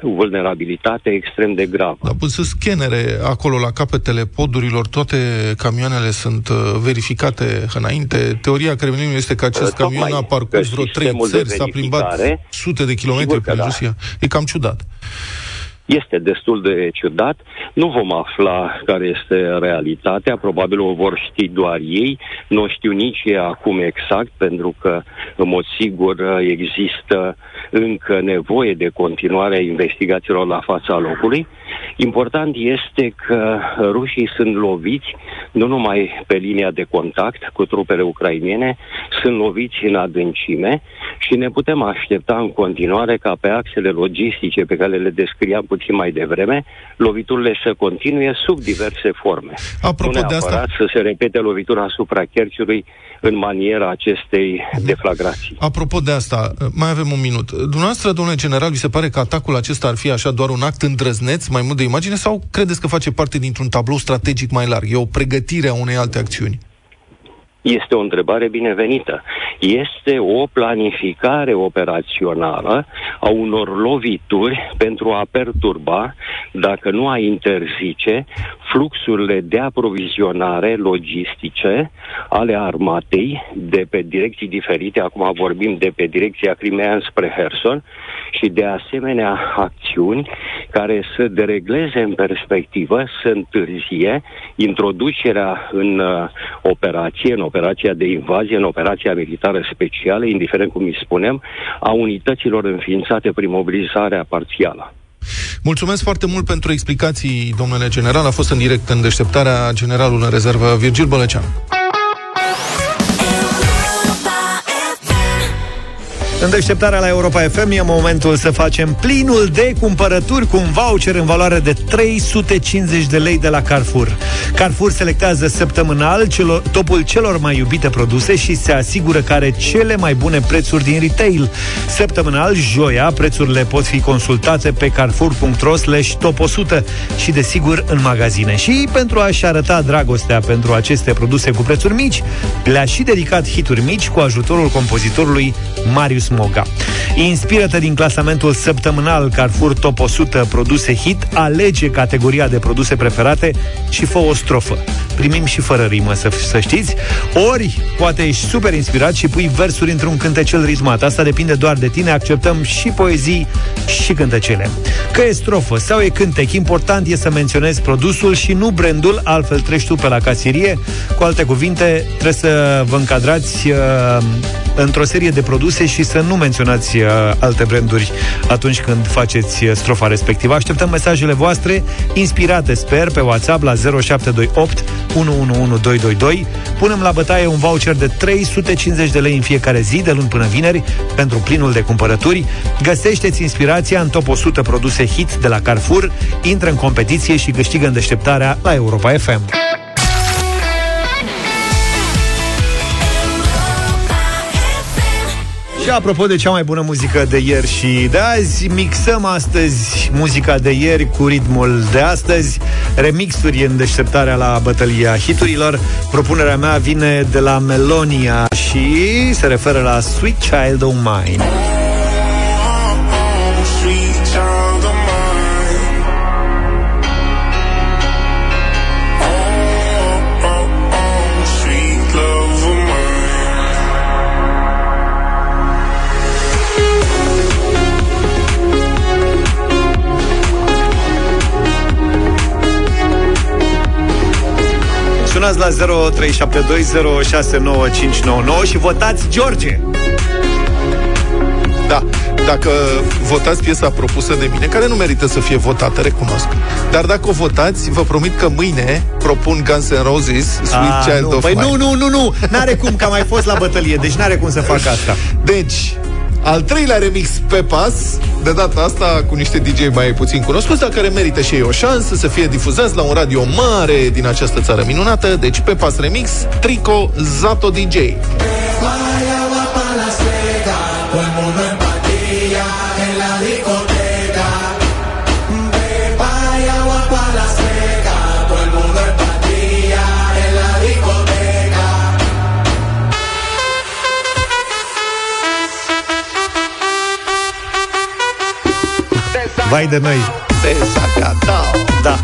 vulnerabilitate extrem de gravă. Dar pus scanere acolo la capetele podurilor, toate camioanele sunt uh, verificate înainte. Teoria Kremlinului este că acest uh, camion a parcurs vreo trei țări, s-a plimbat sute de kilometri prin da. Rusia. E cam ciudat este destul de ciudat. Nu vom afla care este realitatea, probabil o vor ști doar ei, nu știu nici ei acum exact, pentru că, în mod sigur, există încă nevoie de continuarea investigațiilor la fața locului. Important este că rușii sunt loviți nu numai pe linia de contact cu trupele ucrainene, sunt loviți în adâncime și ne putem aștepta în continuare ca pe axele logistice pe care le descriam puțin mai devreme, loviturile să continue sub diverse forme. Apropo nu de asta... să se repete lovitura asupra Kerciului în maniera acestei deflagrații. Apropo de asta, mai avem un minut. Dumneavoastră, domnule general, vi se pare că atacul acesta ar fi așa doar un act îndrăzneț, mai mult de imagine, sau credeți că face parte dintr-un tablou strategic mai larg? E o pregătire a unei alte acțiuni? Este o întrebare binevenită. Este o planificare operațională a unor lovituri pentru a perturba, dacă nu a interzice, fluxurile de aprovizionare logistice ale armatei de pe direcții diferite, acum vorbim de pe direcția Crimea spre Herson, și de asemenea acțiuni care să deregleze în perspectivă, să întârzie introducerea în uh, operație, în operația de invazie, în operația militară specială, indiferent cum îi spunem, a unităților înființate prin mobilizarea parțială. Mulțumesc foarte mult pentru explicații, domnule general. A fost în direct în deșteptarea generalul în rezervă Virgil Bălăcean. În deșteptarea la Europa FM e momentul să facem plinul de cumpărături cu un voucher în valoare de 350 de lei de la Carrefour. Carrefour selectează săptămânal celor, topul celor mai iubite produse și se asigură că are cele mai bune prețuri din retail. Săptămânal, joia, prețurile pot fi consultate pe carrefour.ro slash top 100 și, desigur, în magazine. Și pentru a-și arăta dragostea pentru aceste produse cu prețuri mici, le-a și dedicat hituri mici cu ajutorul compozitorului Marius Moga. Inspirată din clasamentul săptămânal Carrefour Top 100 produse hit, alege categoria de produse preferate și fă o strofă. primim și fără rimă, să, să știți. Ori, poate ești super inspirat și pui versuri într-un cântecel ritmat. Asta depinde doar de tine, acceptăm și poezii și cântecele. Că e strofă sau e cântec, important e să menționezi produsul și nu brandul, altfel treci tu pe la casierie. Cu alte cuvinte, trebuie să vă încadrați uh, într-o serie de produse și să nu menționați uh, alte branduri atunci când faceți uh, strofa respectivă. Așteptăm mesajele voastre inspirate, sper, pe WhatsApp la 0728 111222. Punem la bătaie un voucher de 350 de lei în fiecare zi, de luni până vineri, pentru plinul de cumpărături. Găsește-ți inspirația în top 100 produse hit de la Carrefour, intră în competiție și câștigă în deșteptarea la Europa FM. Și apropo de cea mai bună muzică de ieri și de azi, mixăm astăzi muzica de ieri cu ritmul de astăzi, remixuri în deșteptarea la bătălia hiturilor. Propunerea mea vine de la Melonia și se referă la Sweet Child of Mine. Sunați la 0372069599 și votați George! Da, dacă votați piesa propusă de mine, care nu merită să fie votată, recunosc. Dar dacă o votați, vă promit că mâine propun Guns N' Roses, Sweet A, Child nu. of păi Mine. nu, nu, nu, nu, n-are cum, că am mai fost la bătălie, deci n-are cum să fac asta. Deci, al treilea remix pe pas, de data asta cu niște DJ mai puțin cunoscuți, dar care merită și ei o șansă să fie difuzați la un radio mare din această țară minunată. Deci pe pas remix, Trico Zato DJ. Vai de noi! Desacatao, Da.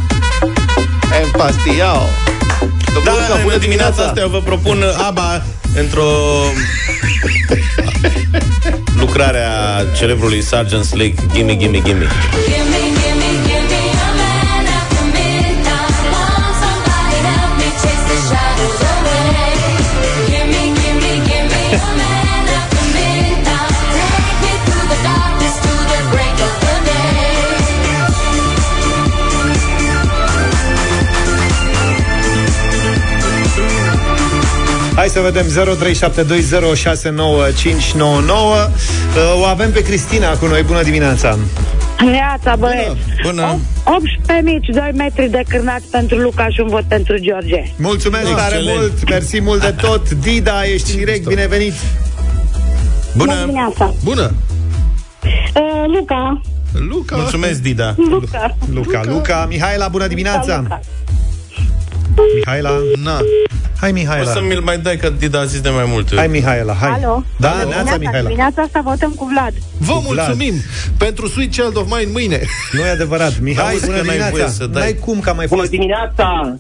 empastiao. Da, bună dimineața asta eu vă propun ABBA într-o lucrare a celebrului Sergeant Slick Gimme, gimme, gimme Hai să vedem 0372069599 O avem pe Cristina cu noi, bună dimineața Neața, băieți. Bună. 18 mici, 2 metri de cârnați pentru Luca și un vot pentru George. Mulțumesc Excelent. tare mult, mersi mult de tot Dida, ești în direct, binevenit Bună Bună, dimineața. Bună! Uh, Luca. Luca! mulțumesc Dida Luca. Luca, Luca, Mihaela, bună dimineața Luca. Mihaela, Na, hai O Mihaela să mi-l mai dai că Dida a zis de mai multe Hai ori Mihaela, hai Alo. Da, Alo. neața Mihaela Dimineața asta votăm cu Vlad. vă Vlad. mulțumim pentru Sweet Child of Mine mâine. Nu e adevărat Mihai, Auzi bună că n-ai dimineața voie să dai. N-ai cum că am mai Bună fost dimineața!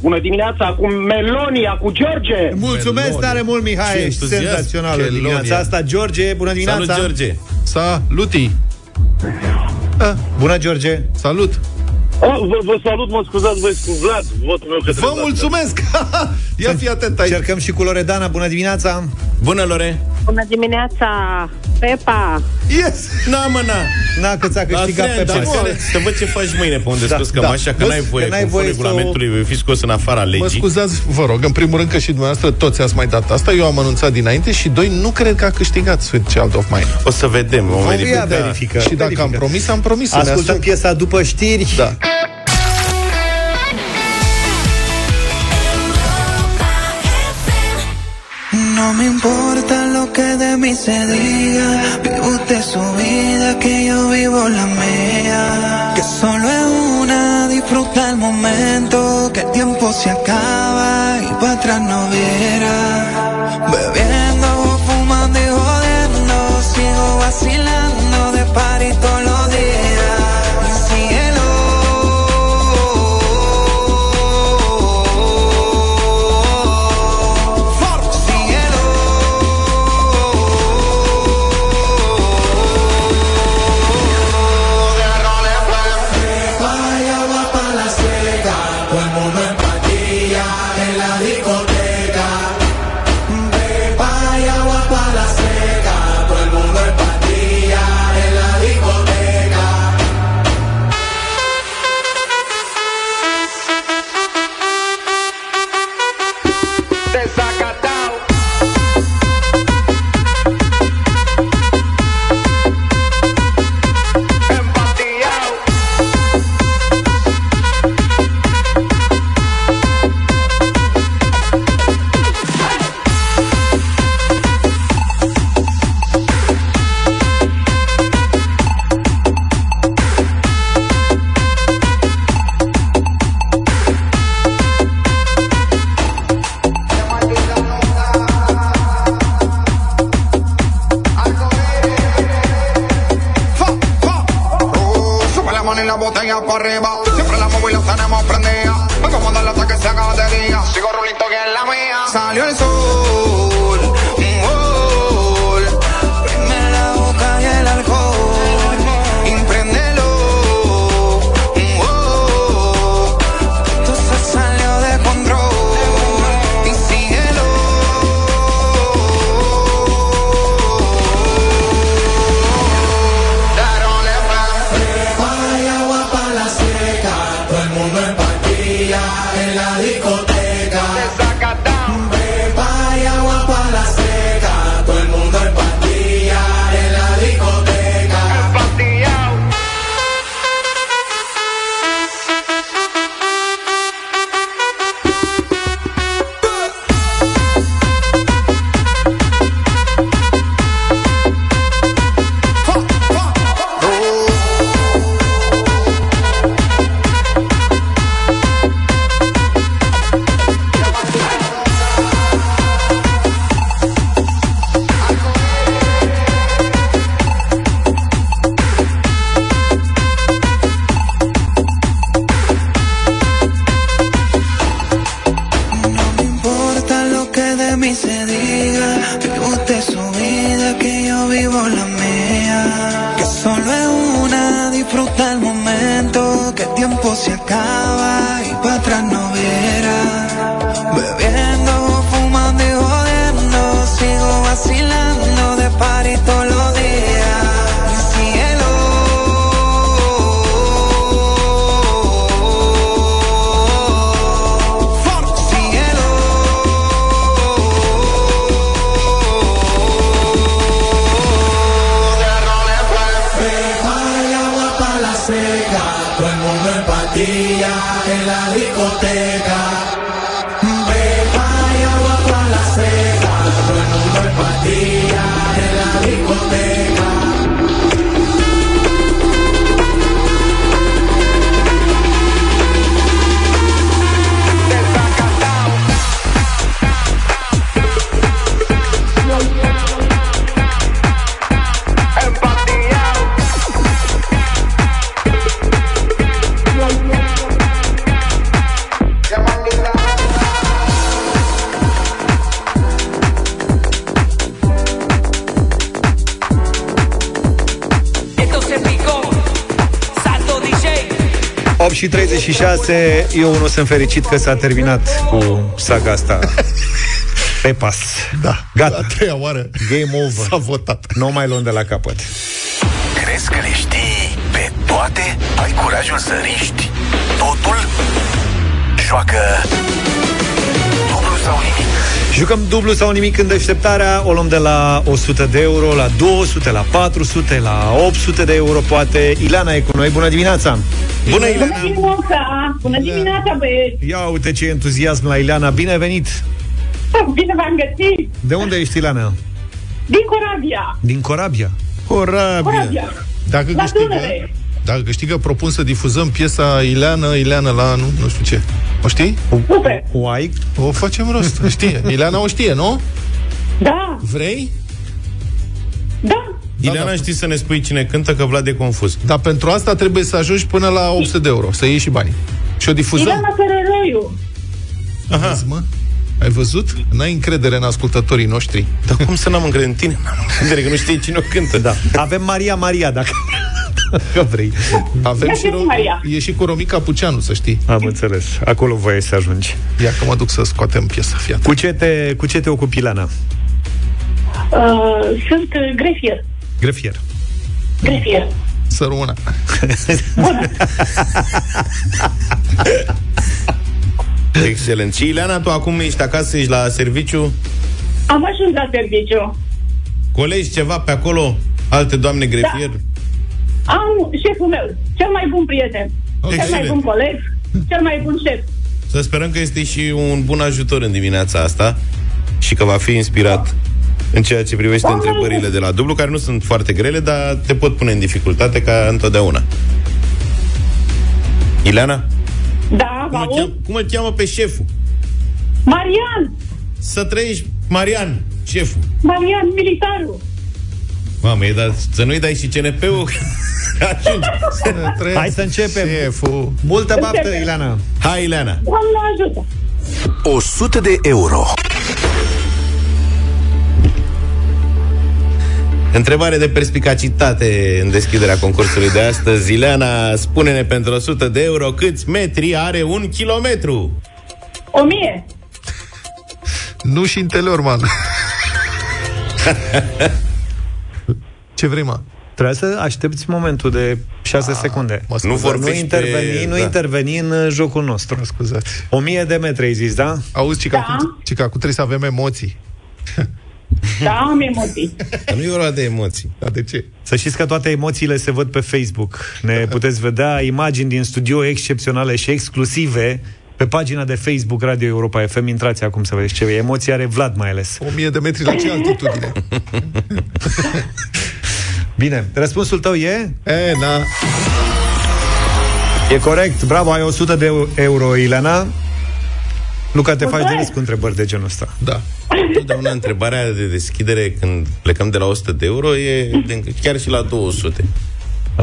Bună dimineața cu Melonia, cu George! Mulțumesc Melonia. tare mult, Mihai, Ce ești entuziasm. senzațional în Chelonia. dimineața asta George, bună dimineața Salut George Saluti! Bună George Salut! Oh, vă, vă salut, mă scuzați, voi cu Vlad, votul meu către Vă Vlad. mulțumesc! Ia fi atent aici. Cercăm și cu Loredana, bună dimineața Bună Lore Bună dimineața, Pepa. Yes! Na mă, na Na, că ți-a câștigat pe Adrian, pas ce- Să văd ce faci mâine pe unde Da, scos da. cămașa Că Vă- n-ai voie că n-ai Conform voie să o- regulamentului Vei fi scos în afara Mă legii scuzați, vă rog, în primul rând că și dumneavoastră toți ați mai dat asta. Eu am anunțat dinainte și doi nu cred că a câștigat Sweet Child of Mine. O să vedem vom Vom verifica. ia verifică Și dacă verifică. am promis, am promis să ne Ascultăm asum. piesa după știri Da. No me importa lo que de mí se diga. Vive usted su vida, que yo vivo la mía. Que solo es una, disfruta el momento. Que el tiempo se acaba y para atrás no viera. Mí se diga, vive usted su vida, que yo vivo la mía. Que solo es una, disfruta el momento, que el tiempo se acaba y para atrás no viera. Bebiendo, fumando y jodiendo, sigo vacilando de party și 36 Eu unul sunt fericit că s-a terminat Cu saga asta. Pe pas. Da, Gata. A treia oară Game over. S-a votat. Nu mai luăm de la capăt. Crezi că le știi pe toate? Ai curajul să riști totul? Joacă dublu sau nimic. Jucăm dublu sau nimic în deșteptarea. O luăm de la 100 de euro La 200, la 400, la 800 de euro Poate. Ileana e cu noi, bună dimineața Bună, Bună dimineața! Bună dimineața, băieți! Ia uite ce entuziasm la Ileana, bine venit Bine v-am găsit! De unde ești Ileana? Din Corabia! Din Corabia Corabia. Corabia! Dacă La câștigă, Dunăre! dacă câștigă, propun să difuzăm piesa Ileana, Ileana la nu, nu știu ce. O știi? Super! O ai? O facem rost, știe. Ileana o știe, nu? Da! Vrei? Da! Ileana, da, da. știi să ne spui cine cântă, că Vlad e confuz. Dar pentru asta trebuie să ajungi până la 800 de euro, să iei și banii. Și o difuzăm. Ileana Cărăroiu! Aha. Vezi, mă? Ai văzut? N-ai încredere în ascultătorii noștri. Dar cum să n-am încredere în tine? N-am încredere că nu știi cine o cântă. Da. Avem Maria Maria, dacă, dacă vrei. Avem Ia și zi, Maria. e și cu Romica Puceanu, să știi. Am înțeles. Acolo voie să ajungi. Ia că mă duc să scoatem piesa, fiat. Cu ce te, cu ce te ocupi, Ileana? Uh, sunt uh, grefier. Grefier. Grefier. Să rămână. Excelent. Și Ileana, tu acum ești acasă, ești la serviciu, Am ajuns la serviciu. colegi ceva pe acolo, alte doamne grefier? Da. Am șeful meu, cel mai bun prieten, cel mai Excelent. bun coleg, cel mai bun șef. Să sperăm că este și un bun ajutor în dimineața asta și că va fi inspirat în ceea ce privește Da. întrebările de la dublu, care nu sunt foarte grele, dar te pot pune în dificultate ca întotdeauna. Ileana? Da, vă Cum îl, aud? cheam, cum îl cheamă pe șeful? Marian! Să trăiești, Marian, șeful. Marian, militarul! Mamă, e, dar să nu-i dai și CNP-ul? Ajungi. Hai să începem. Șeful. Multă baftă, Ileana. Hai, Ileana. Doamne ajută! 100 de euro. Întrebare de perspicacitate în deschiderea concursului de astăzi. Ileana, spune-ne pentru 100 de euro câți metri are un kilometru? O mie! Nu și în Teleorman. Ce vrei, mă? Trebuie să aștepți momentul de 6 secunde. mă Nu scuzați. Nu vorbești interveni, pe... nu da. interveni în uh, jocul nostru. Scuzați. O mie de metri ai zis, da? Auzi, Cica, Da. acum, Cica, acum trebuie să avem emoții. Da, am emoții. Dar Nu e ora de emoții. Dar de ce? Să știți că toate emoțiile se văd pe Facebook. Ne puteți vedea imagini din studio excepționale și exclusive pe pagina de Facebook Radio Europa FM. Intrați acum să vedeți ce emoții are Vlad mai ales. O mie de metri la ce altitudine? Bine, răspunsul tău e? E, na. E corect, bravo, ai 100 de euro, Ileana. Luca, te faci de Mulțumesc. râs cu întrebări de genul ăsta. Da. Totdeauna întrebarea de deschidere când plecăm de la 100 de euro e de, chiar și la 200.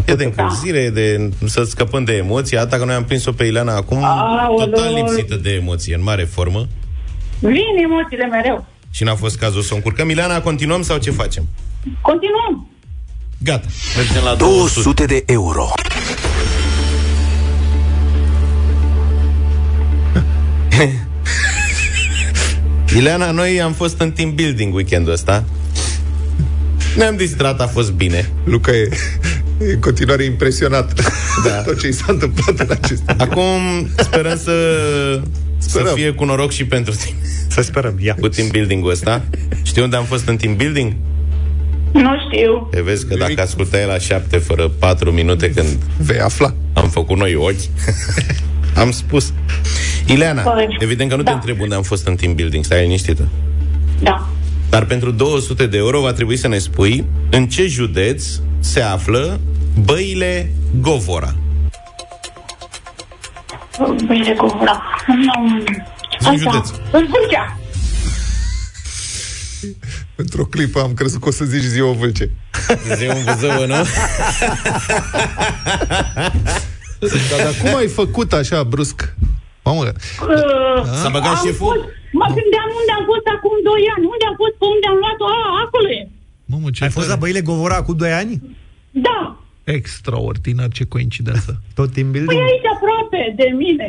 E de încălzire, e de să scăpăm de emoții. Asta că noi am prins-o pe Ileana acum Aoleu. total lipsită de emoție, în mare formă. Vin emoțiile mereu. Și n-a fost cazul să o încurcăm. Ileana, continuăm sau ce facem? Continuăm. Gata, mergem la 200. 200 de euro. Ileana, noi am fost în team building weekendul ăsta. Ne-am distrat, a fost bine. Luca e, e în continuare impresionat da. tot ce i s-a întâmplat în acest Acum sperăm să, Sperăm. să fie cu noroc și pentru tine Să sperăm, ia. cu team building-ul ăsta. Știi unde am fost în team building? Nu știu. Te vezi că dacă ascultai la 7 fără 4 minute când Vei afla. am făcut noi ochi, am spus. Ileana, Corect. evident că nu te Da. întreb unde am fost în team building, stai liniștită. Da. Dar pentru 200 de euro va trebui să ne spui în ce județ se află băile Govora. Bine, cu da. Nu. Zi un județ. În Vâlcea. Într-o clipă am crezut că o să zici zi o vâlce. Zi un Buzău, nu? Dar, dar cum ai făcut așa brusc? Mamă, Uh, S-a băgat am șeful? Fost, mă gândeam unde am fost acum 2 ani. Unde am fost, pe unde am luat-o? A, acolo e. mamă ce Ai fost la tare. Băile Govora cu 2 ani? Da. Extraordinar, ce coincidență. Tot team Păi building? aici aproape de mine.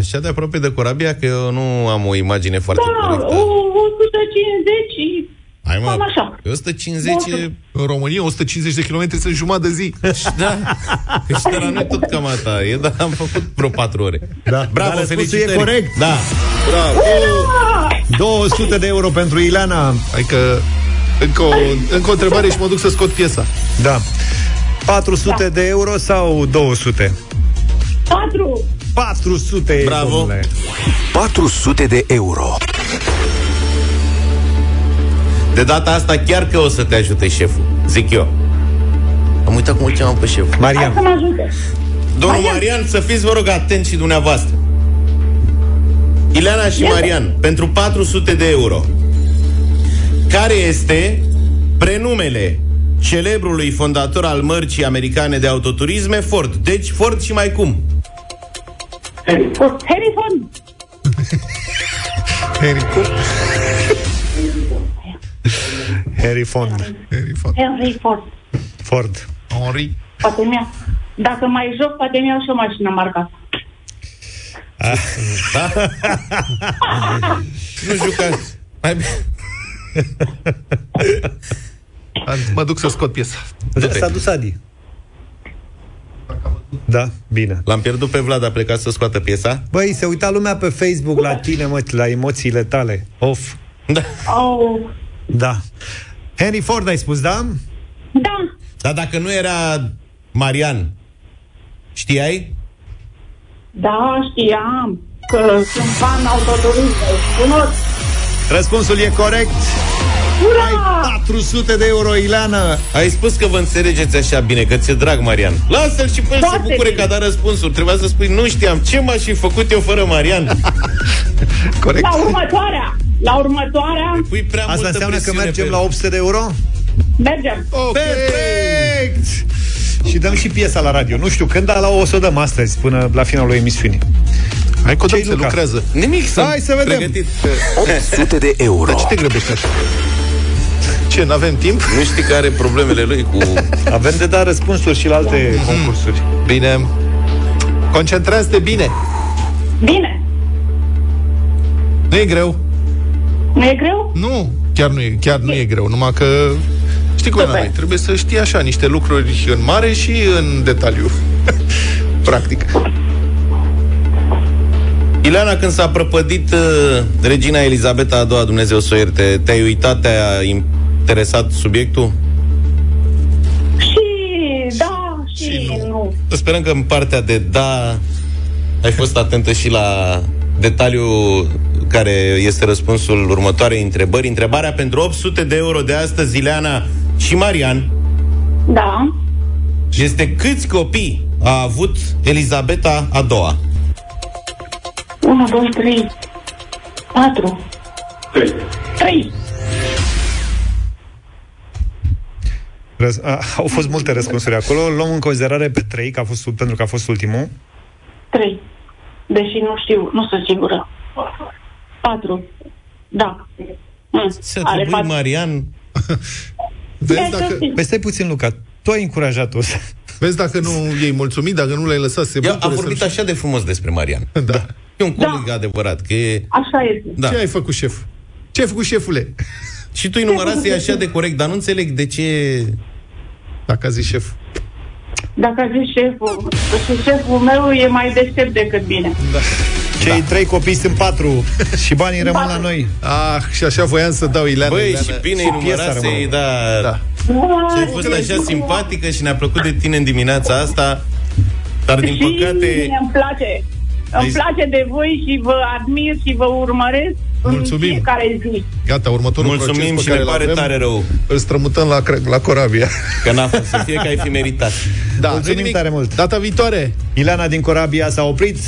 Așa de aproape de corabia că eu nu am o imagine foarte Da, corectă. o, 150 și Hai mă, cam așa. 150 e... În România, 150 de km sunt jumătate de zi. Da, că și de la noi tot cam asta e, dar am făcut vreo 4 ore. Da. Bravo, Dar răspunsul felicitări. e corect. Da. Bravo! 200 de euro pentru Ileana. Adică, încă o, încă o întrebare și mă duc să scot piesa. Da. 400 Da. de euro sau 200? 4. 400 Bravo. domnule. 400 de euro. De data asta chiar că o să te ajute șeful, zic eu. Am uitat cum îl cheamă pe șef. Hai să Marian, mă ajute. Domnul Marian, să fiți, vă rog, atenți și dumneavoastră. Ileana și Marian, pentru 400 de euro. Care este prenumele celebrului fondator al mărcii americane de autoturisme Ford? Deci Ford și mai cum? Herifon. Henry, cum? Harry Fond. Henry, Ford. Henry Ford. Ford. Henry. Poate mi Dacă mai joc, poate mi-au și o mașină marcată. Da? nu juca. Mai bine. Mă duc să scot piesa. Du-te. S-a dus Adi. Da, bine. L-am pierdut pe Vlad, a plecat să scoată piesa. Băi, se uita lumea pe Facebook la tine, mă, la emoțiile tale. Of. Da. Oh, Da. Henry Ford ai spus, da? da, Dar dacă nu era Marian, știai? da, știam că sunt fan autoturisme. Cunosc. Răspunsul e corect. Ura! 400 de euro, Ileana. Ai spus că vă înțelegeți așa bine, că ți-e drag, Marian. Lasă-l și pe el să Foarte bucure bine. că a dat răspunsul. Trebuia să spui, nu știam, ce m-aș fi făcut eu fără Marian? Corect. La următoarea, la următoarea, Pui prea Asta multă înseamnă că presiune mergem pe la el. 800 de euro? Mergem. Okay. Perfect! Și dăm și piesa la radio. Nu știu când, dar la o să o dăm astăzi, până la finalul emisiunii. Hai că se lucrează. Nimic, să Hai să vedem. Pregătit. 800 de euro. Dar ce te grăbești așa? Ce, n-avem timp? Nu știi care are problemele lui cu... Avem de dat răspunsuri și la alte Mhm. concursuri. Bine. Concentrează-te bine. Bine. Nu e greu. Nu e greu? Nu, chiar nu e, chiar nu e greu, numai că știi cum e la noi, trebuie să știi așa niște lucruri în mare și în detaliu. Practic. Ileana, când s-a prăpădit uh, regina Elizabeta a doua, Dumnezeu să o ierte, te-ai uitat, te-a interesat subiectul? Și da, și, și nu. nu. Să sperăm că în partea de da ai fost atentă și la detaliul care este răspunsul următoarei întrebări. Întrebarea pentru 800 de euro de astăzi, Ileana și Marian, Da. este câți copii a avut Elizabeta a doua? 1, 2, 3, 4, 3. 3. Răs- a, au fost multe răspunsuri acolo. Luăm în considerare pe 3, că a fost, pentru că a fost ultimul. 3. Deși nu știu, nu sunt sigură. 4. Da. Mm. Să Are trebuie, patru. Marian, Vezi dacă, Păi stai puțin, Luca. Tu ai încurajat-o să... vezi dacă nu ei mulțumit, dacă nu l-ai lăsat să se Ea a bucure vorbit să așa de frumos despre Marian. Da. E un coleg adevărat, că e... Așa este. Da. Ce ai făcut, șef? Ce ai făcut, șefule? Și tu îi numărase așa de corect, dar nu înțeleg de ce... Dacă a zis șef. Dacă a zis șeful, și șeful meu e mai deștept decât bine. Cei da. trei copii sunt patru și banii rămân la noi. Ah, și așa voiam să dau Ileana. Băi, Ileana. și bine îi Și piesa numărase, rămâne. da... Da. Și ai fost așa simpatică și ne-a plăcut de tine în dimineața asta, dar din și păcate... mie îmi place. Îmi Deci- place de voi și vă admir și vă urmăresc Mulțumim. în fiecare zi. Gata, următorul Mulțumim proces pe și care ne îl pare avem, tare rău Îl strămutăm la, Cre- la Corabia. că n-a fost să fie că ai fi meritat. Da, Mulțumim nu nimic. tare mult. Data viitoare. Ileana din Corabia s-a oprit,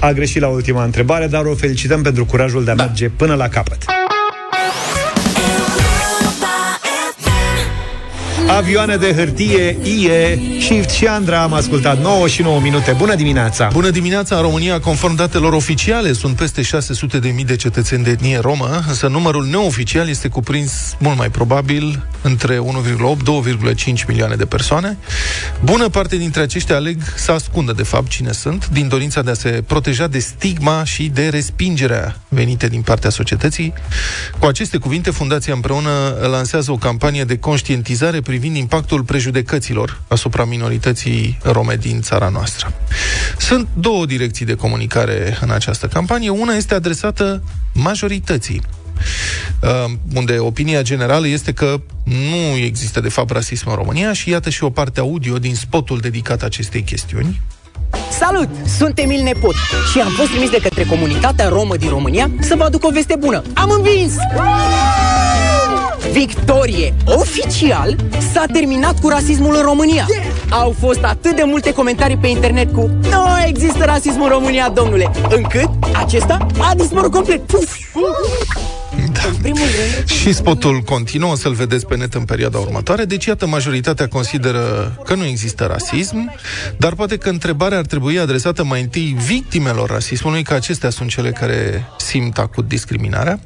a greșit la ultima întrebare, dar o felicităm pentru curajul de a da. merge până la capăt. Avioane de hârtie, IE, Shift și Andra am ascultat 9 și 9 minute. Bună dimineața! Bună dimineața! În România, conform datelor oficiale, sunt peste 600 de mii de cetățeni de etnie romă, însă numărul neoficial este cuprins mult mai probabil între 1,8-2,5 milioane de persoane. Bună parte dintre aceștia aleg să ascundă, de fapt, cine sunt, din dorința de a se proteja de stigma și de respingerea venite din partea societății. Cu aceste cuvinte, Fundația împreună lansează o campanie de conștientizare privind impactul prejudecăților asupra minorității rome din țara noastră. Sunt două direcții de comunicare în această campanie. Una este adresată majorității, uh, unde opinia generală este că nu există de fapt rasism în România și iată și o parte audio din spotul dedicat acestei chestiuni. Salut! Sunt Emil Nepot și am fost trimis de către comunitatea romă din România să vă aduc o veste bună. Am învins! Victorie! Oficial s-a terminat cu rasismul în România. Au fost atât de multe comentarii pe internet cu Nu există rasism în România, domnule! Încât acesta a dispărut complet. Puf! În primul rând, Și spotul continuă, să-l vedeți pe net în perioada următoare. Deci, iată, majoritatea consideră că nu există rasism, dar poate că întrebarea ar trebui adresată mai întâi victimelor rasismului, că acestea sunt cele care simt acut discriminarea.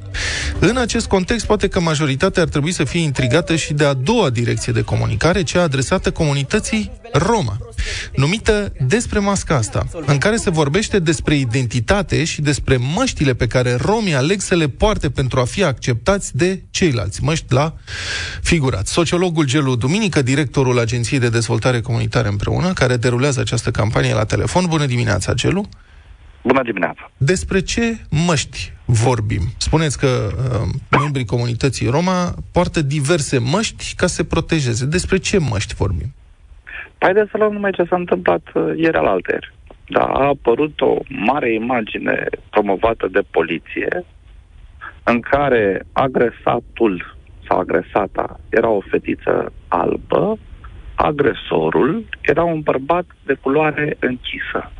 În acest context, poate că majoritatea ar trebui să fie intrigată și de a doua direcție de comunicare, cea adresată comunității Roma, numită Despre masca asta, în care se vorbește despre identitate și despre măștile pe care romii aleg să le poarte pentru a fi acceptați de ceilalți, măști la figurat. Sociologul Gelu Duminică, directorul Agenției de Dezvoltare Comunitară împreună, care derulează această campanie la telefon. Bună dimineața, Gelu! Bună dimineața! Despre ce măști vorbim? Spuneți că uh, membrii comunității Roma poartă diverse măști ca să se protejeze. Despre ce măști vorbim? Haideți să luăm numai ce s-a întâmplat uh, ieri al alter. Da, a apărut o mare imagine promovată de poliție în care agresatul sau agresata era o fetiță albă, agresorul era un bărbat de culoare închisă.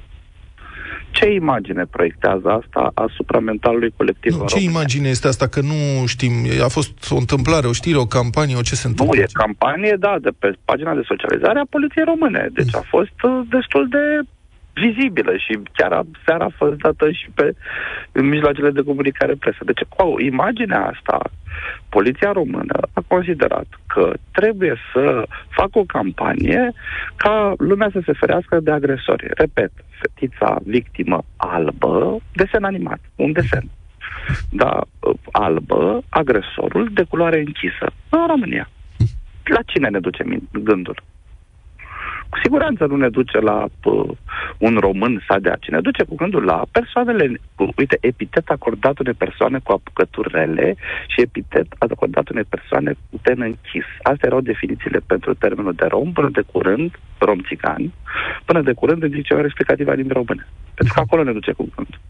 Ce imagine proiectează asta asupra mentalului colectiv? Nu, ce imagine este asta? Că nu știm. A fost o întâmplare, o știre, o campanie, o ce se întâmplă? Nu, e campanie, da, de pe pagina de socializare a Poliției Române. Deci a fost uh, destul de vizibilă și chiar seara a fost dată și pe în mijloacele de comunicare presă. Deci, cu imaginea asta, Poliția Română a considerat că trebuie să facă o campanie ca lumea să se ferească de agresori. Repet, fetița victimă albă, desen animat, un desen. Da, albă, agresorul de culoare închisă. În România. La cine ne duce gândul? Cu siguranță nu ne duce la uh, un român sadea, ci ne duce cu gândul la persoanele, cu, uite, epitet acordat unei persoane cu apucături rele și epitet acordat unei persoane cu ten închis. Astea erau definițiile pentru termenul de rom, până de curând, rom țigani, până de curând în dicționarul explicativ al limbii române. Pentru că acolo ne duce cu gândul.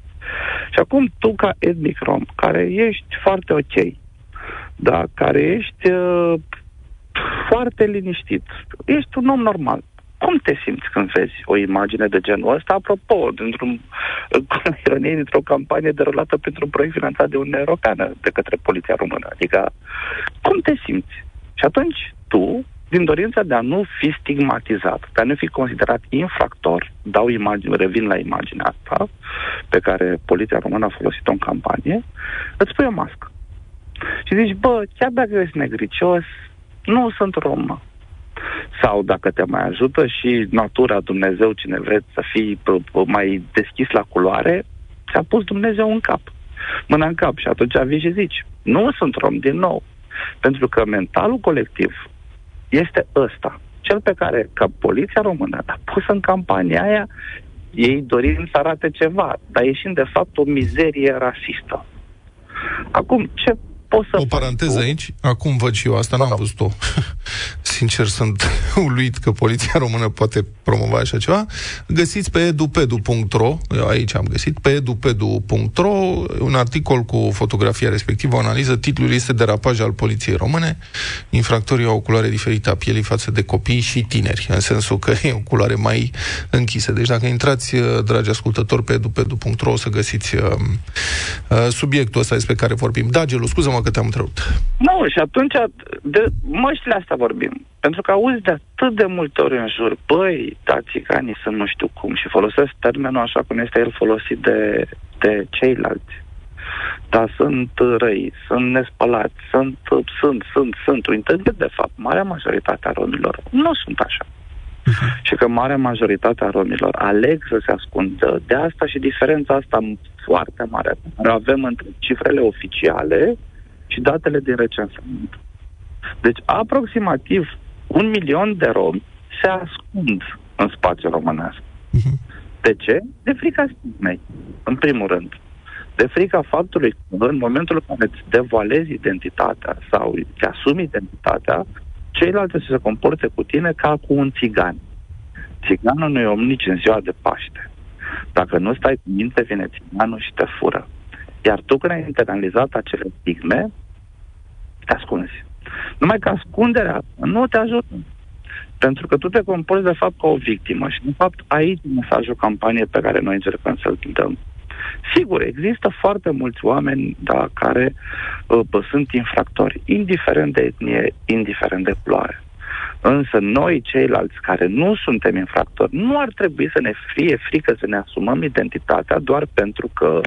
Și acum tu, ca etnic rom, care ești foarte ok, da, care ești uh, foarte liniștit, ești un om normal, cum te simți când vezi o imagine de genul ăsta? Apropo, dintr-un, ironie, dintr-o campanie derulată pentru un proiect finanțat de Uniunea Europeană de către Poliția Română. Adică, cum te simți? Și atunci, tu, din dorința de a nu fi stigmatizat, de a nu fi considerat infractor, dau imagine, revin la imaginea asta, pe care Poliția Română a folosit-o în campanie, îți pui o mască. Și zici, bă, chiar dacă ești negricios, nu sunt romă. Sau dacă te mai ajută și natura, Dumnezeu, cine vreți să fii mai deschis la culoare, ți-a pus Dumnezeu în cap. Mâna în cap și atunci vii și zici, nu sunt rom din nou. Pentru că mentalul colectiv este ăsta. Cel pe care, ca poliția română, a pus în campania aia, ei dorind să arate ceva, dar ieșind de fapt o mizerie rasistă. Acum, ce poți să O paranteză aici, acum văd și eu asta, n-am văzut-o. Sincer, sunt uluit că poliția română poate promova așa ceva. Găsiți pe edupedu.ro, eu aici am găsit, pe edupedu.ro, un articol cu fotografia respectivă, o analiză, titlul este Derapaj al poliției române. Infractorii au o culoare diferită a pielii față de copii și tineri, în sensul că e o culoare mai închisă. Deci dacă intrați, dragi ascultători, pe edupedu.ro, o să găsiți uh, uh, subiectul ăsta despre care vorbim. Da, Gelu, scuză-mă că te-am întrerupt. Nu, și atunci de măștile astea vorbim. Pentru că auzi de atât de multe ori în jur, băi, da, țiganii sunt nu știu cum și folosesc termenul așa cum este el folosit de, de ceilalți. Da, sunt răi, sunt nespălați, sunt, sunt, sunt, sunt. Uitând de fapt, marea majoritate a romilor nu sunt așa. Uh-huh. Și că marea majoritate a romilor aleg să se ascundă. De asta și diferența asta foarte mare. Avem între cifrele oficiale și datele din recensământ. Deci, aproximativ un milion de romi se ascund în spațiul românesc. Uh-huh. De ce? De frica stigmei, în primul rând. De frica faptului că în momentul în care îți devoalezi identitatea sau îți asumi identitatea, ceilalți se comporte cu tine ca cu un țigan. Țiganul nu e om nici în ziua de Paște. Dacă nu stai cu minte, vine țiganul și te fură. Iar tu când ai internalizat acele stigme, te ascunzi. Numai că ascunderea nu te ajută. Pentru că tu te comporți de fapt ca o victimă și de fapt aici e mesajul campaniei pe care noi încercăm să-l dăm. Sigur, există foarte mulți oameni da, care uh, sunt infractori, indiferent de etnie, indiferent de culoare. Însă noi, ceilalți care nu suntem infractori, nu ar trebui să ne fie frică să ne asumăm identitatea doar pentru că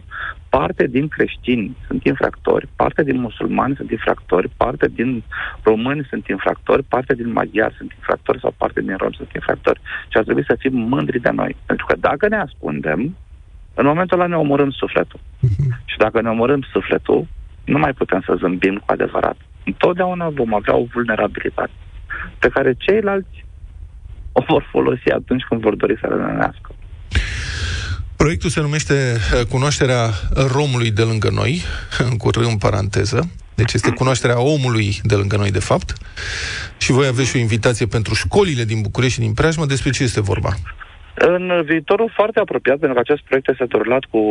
parte din creștini sunt infractori, parte din musulmani sunt infractori, parte din români sunt infractori, parte din maghiari sunt infractori sau parte din romi sunt infractori. Și ar trebui să fim mândri de noi. Pentru că dacă ne ascundem, în momentul ăla ne omorâm sufletul. Și dacă ne omorâm sufletul, nu mai putem să zâmbim cu adevărat. Întotdeauna vom avea o vulnerabilitate pe care ceilalți o vor folosi atunci când vor dori să rănească. Proiectul se numește uh, Cunoașterea romului de lângă noi, în curând în paranteză. Deci este cunoașterea omului de lângă noi, de fapt. Și voi aveți și o invitație pentru școlile din București și din Preajmă. Despre ce este vorba? În viitorul foarte apropiat, pentru că acest proiect este derulat cu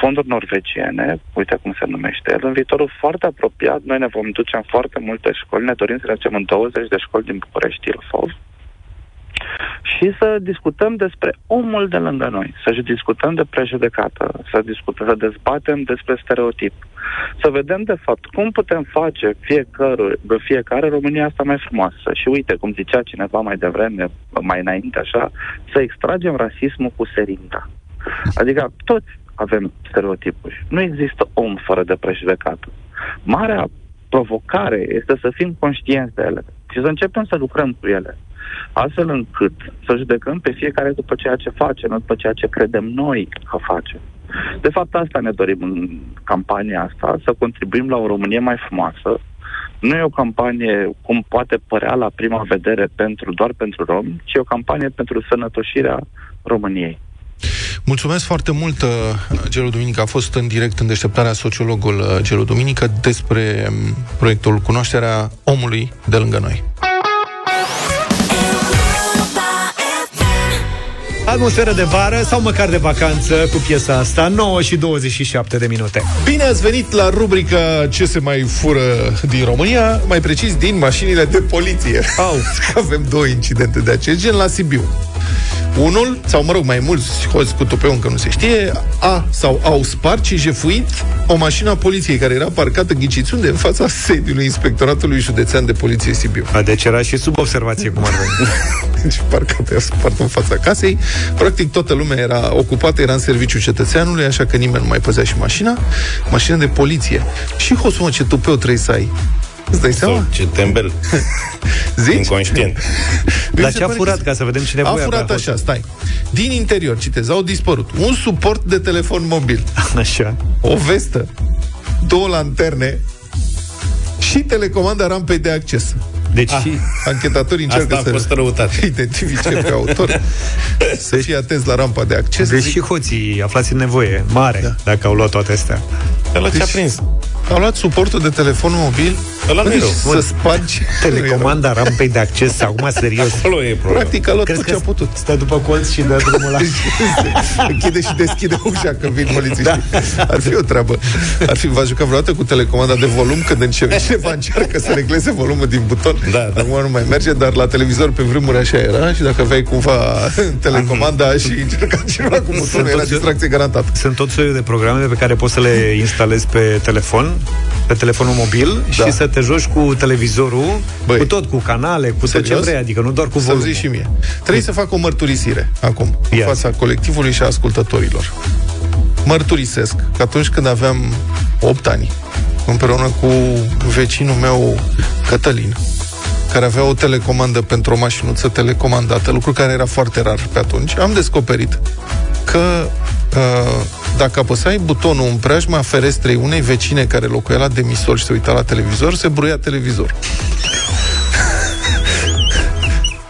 fonduri norvegiene, uite cum se numește el, în viitorul foarte apropiat, noi ne vom duce în foarte multe școli, ne dorim să ne ducem în 20 de școli din București, Ilfov, și să discutăm despre omul de lângă noi, să discutăm de prejudecată, să discutăm, să dezbatem despre stereotip, să vedem de fapt cum putem face fiecare, fiecare România asta mai frumoasă. Și uite, cum zicea cineva mai devreme, mai înainte așa, să extragem rasismul cu seringa. Adică toți avem stereotipuri. Nu există om fără de prejudecată. Marea provocare este să fim conștienți de ele și să începem să lucrăm cu ele astfel încât să judecăm pe fiecare după ceea ce face, nu după ceea ce credem noi că face. De fapt, asta ne dorim în campania asta, să contribuim la o Românie mai frumoasă. Nu e o campanie, cum poate părea la prima vedere, pentru doar pentru romi, ci o campanie pentru sănătoșirea României. Mulțumesc foarte mult, uh, Gelu Duminică. A fost în direct în deșteptarea sociologul uh, Gelu Duminică despre um, proiectul Cunoașterea omului de lângă noi. Atmosferă de vară sau măcar de vacanță cu piesa asta 9 și 27 de minute. Bine ați venit la rubrica Ce se mai fură din România? Mai precis din mașinile de poliție. Au. Avem două incidente de acest gen la Sibiu unul, sau mă rog, mai mulți hoți cu tupeu încă nu se știe, a sau au spart și jefuit o mașină a poliției care era parcată ghiciți unde în fața sediului Inspectoratului Județean de Poliție Sibiu. A, deci era și sub observație, cum ar veni. deci parcată, spart în fața casei. Practic toată lumea era ocupată, era în serviciu cetățeanului, așa că nimeni nu mai păzea și mașina. Mașină de poliție. Și hoțul, mă, ce tupeu trebuie să ai. Îți dai seama? Ce tembel. Zici? Inconștient. Dar ce a furat, ca să vedem cine A furat așa, stai. Din interior, citez, au dispărut un suport de telefon mobil. Așa. O vestă, două lanterne și telecomanda rampei de acces. Deci ah, anchetatorii încearcă Asta a fost să răutate. identifice pe autor, să fie atenți la rampa de acces. Deci și hoții aflați în nevoie mare, da. dacă au luat toate astea. Ăla deci, ce-a prins? Au luat suportul de telefon mobil Ăla nu deci, rău. să spargi Telecomanda rampei de acces, acum serios. Acolo e problema. Practic a luat Crezi tot ce a că putut. stă după colț și dă drumul la... Închide și deschide ușa când vin polițiștii. Da. Ar fi o treabă. Ar fi, v-ați jucat vreodată cu telecomanda de volum când începe cineva încearcă să regleze volumul din buton? Da, da. Acum nu mai merge, dar la televizor pe vremuri așa era și dacă aveai cumva telecomanda și încerca cineva cu butonul, era distracție garantată. Sunt tot soiul de programe pe care poți să le instalezi pe telefon, pe telefonul mobil da. și să te joci cu televizorul, Băi, cu tot, cu canale, cu serios? tot ce vrei, adică nu doar cu Să volumul. zici și mie. Trebuie să fac o mărturisire acum, în Ia. fața colectivului și a ascultătorilor. Mărturisesc că atunci când aveam 8 ani, împreună cu vecinul meu Cătălin, care avea o telecomandă pentru o mașinuță telecomandată, lucru care era foarte rar pe atunci, am descoperit că uh, dacă apăsai butonul în preajma ferestrei unei vecine care locuia la demisor și se uita la televizor, se bruia televizor.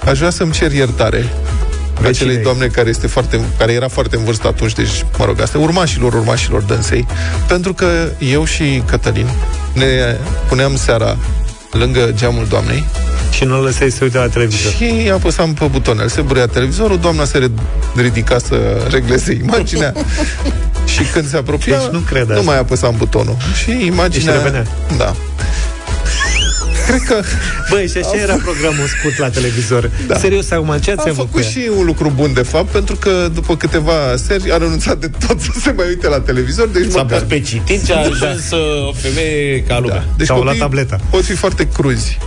Aș vrea să-mi cer iertare acelei doamne care, este foarte, care era foarte în vârstă atunci, deci, mă rog, asta urmașilor, urmașilor dânsei, pentru că eu și Cătălin ne puneam seara lângă geamul doamnei Și nu lăsai să uite la televizor. și apăsam pe butonel. Se bruia televizorul, doamna se ridica să regleze imaginea și când se apropia, Deci nu cred nu asta. mai apăsam butonul. Și imaginea... Și revenea. Da. Cred că Băi, și așa era programul scurt la televizor. Da. Serios, acum, ce ați a avut cu făcut ea? și un lucru bun, de fapt, pentru că după câteva seri a renunțat de tot să se mai uite la televizor. Deci S-a măcar... pus pe citit și a ajuns uh, o femeie ca lumea. Da. Deci Sau la copiii tableta. Pot fi foarte cruzi,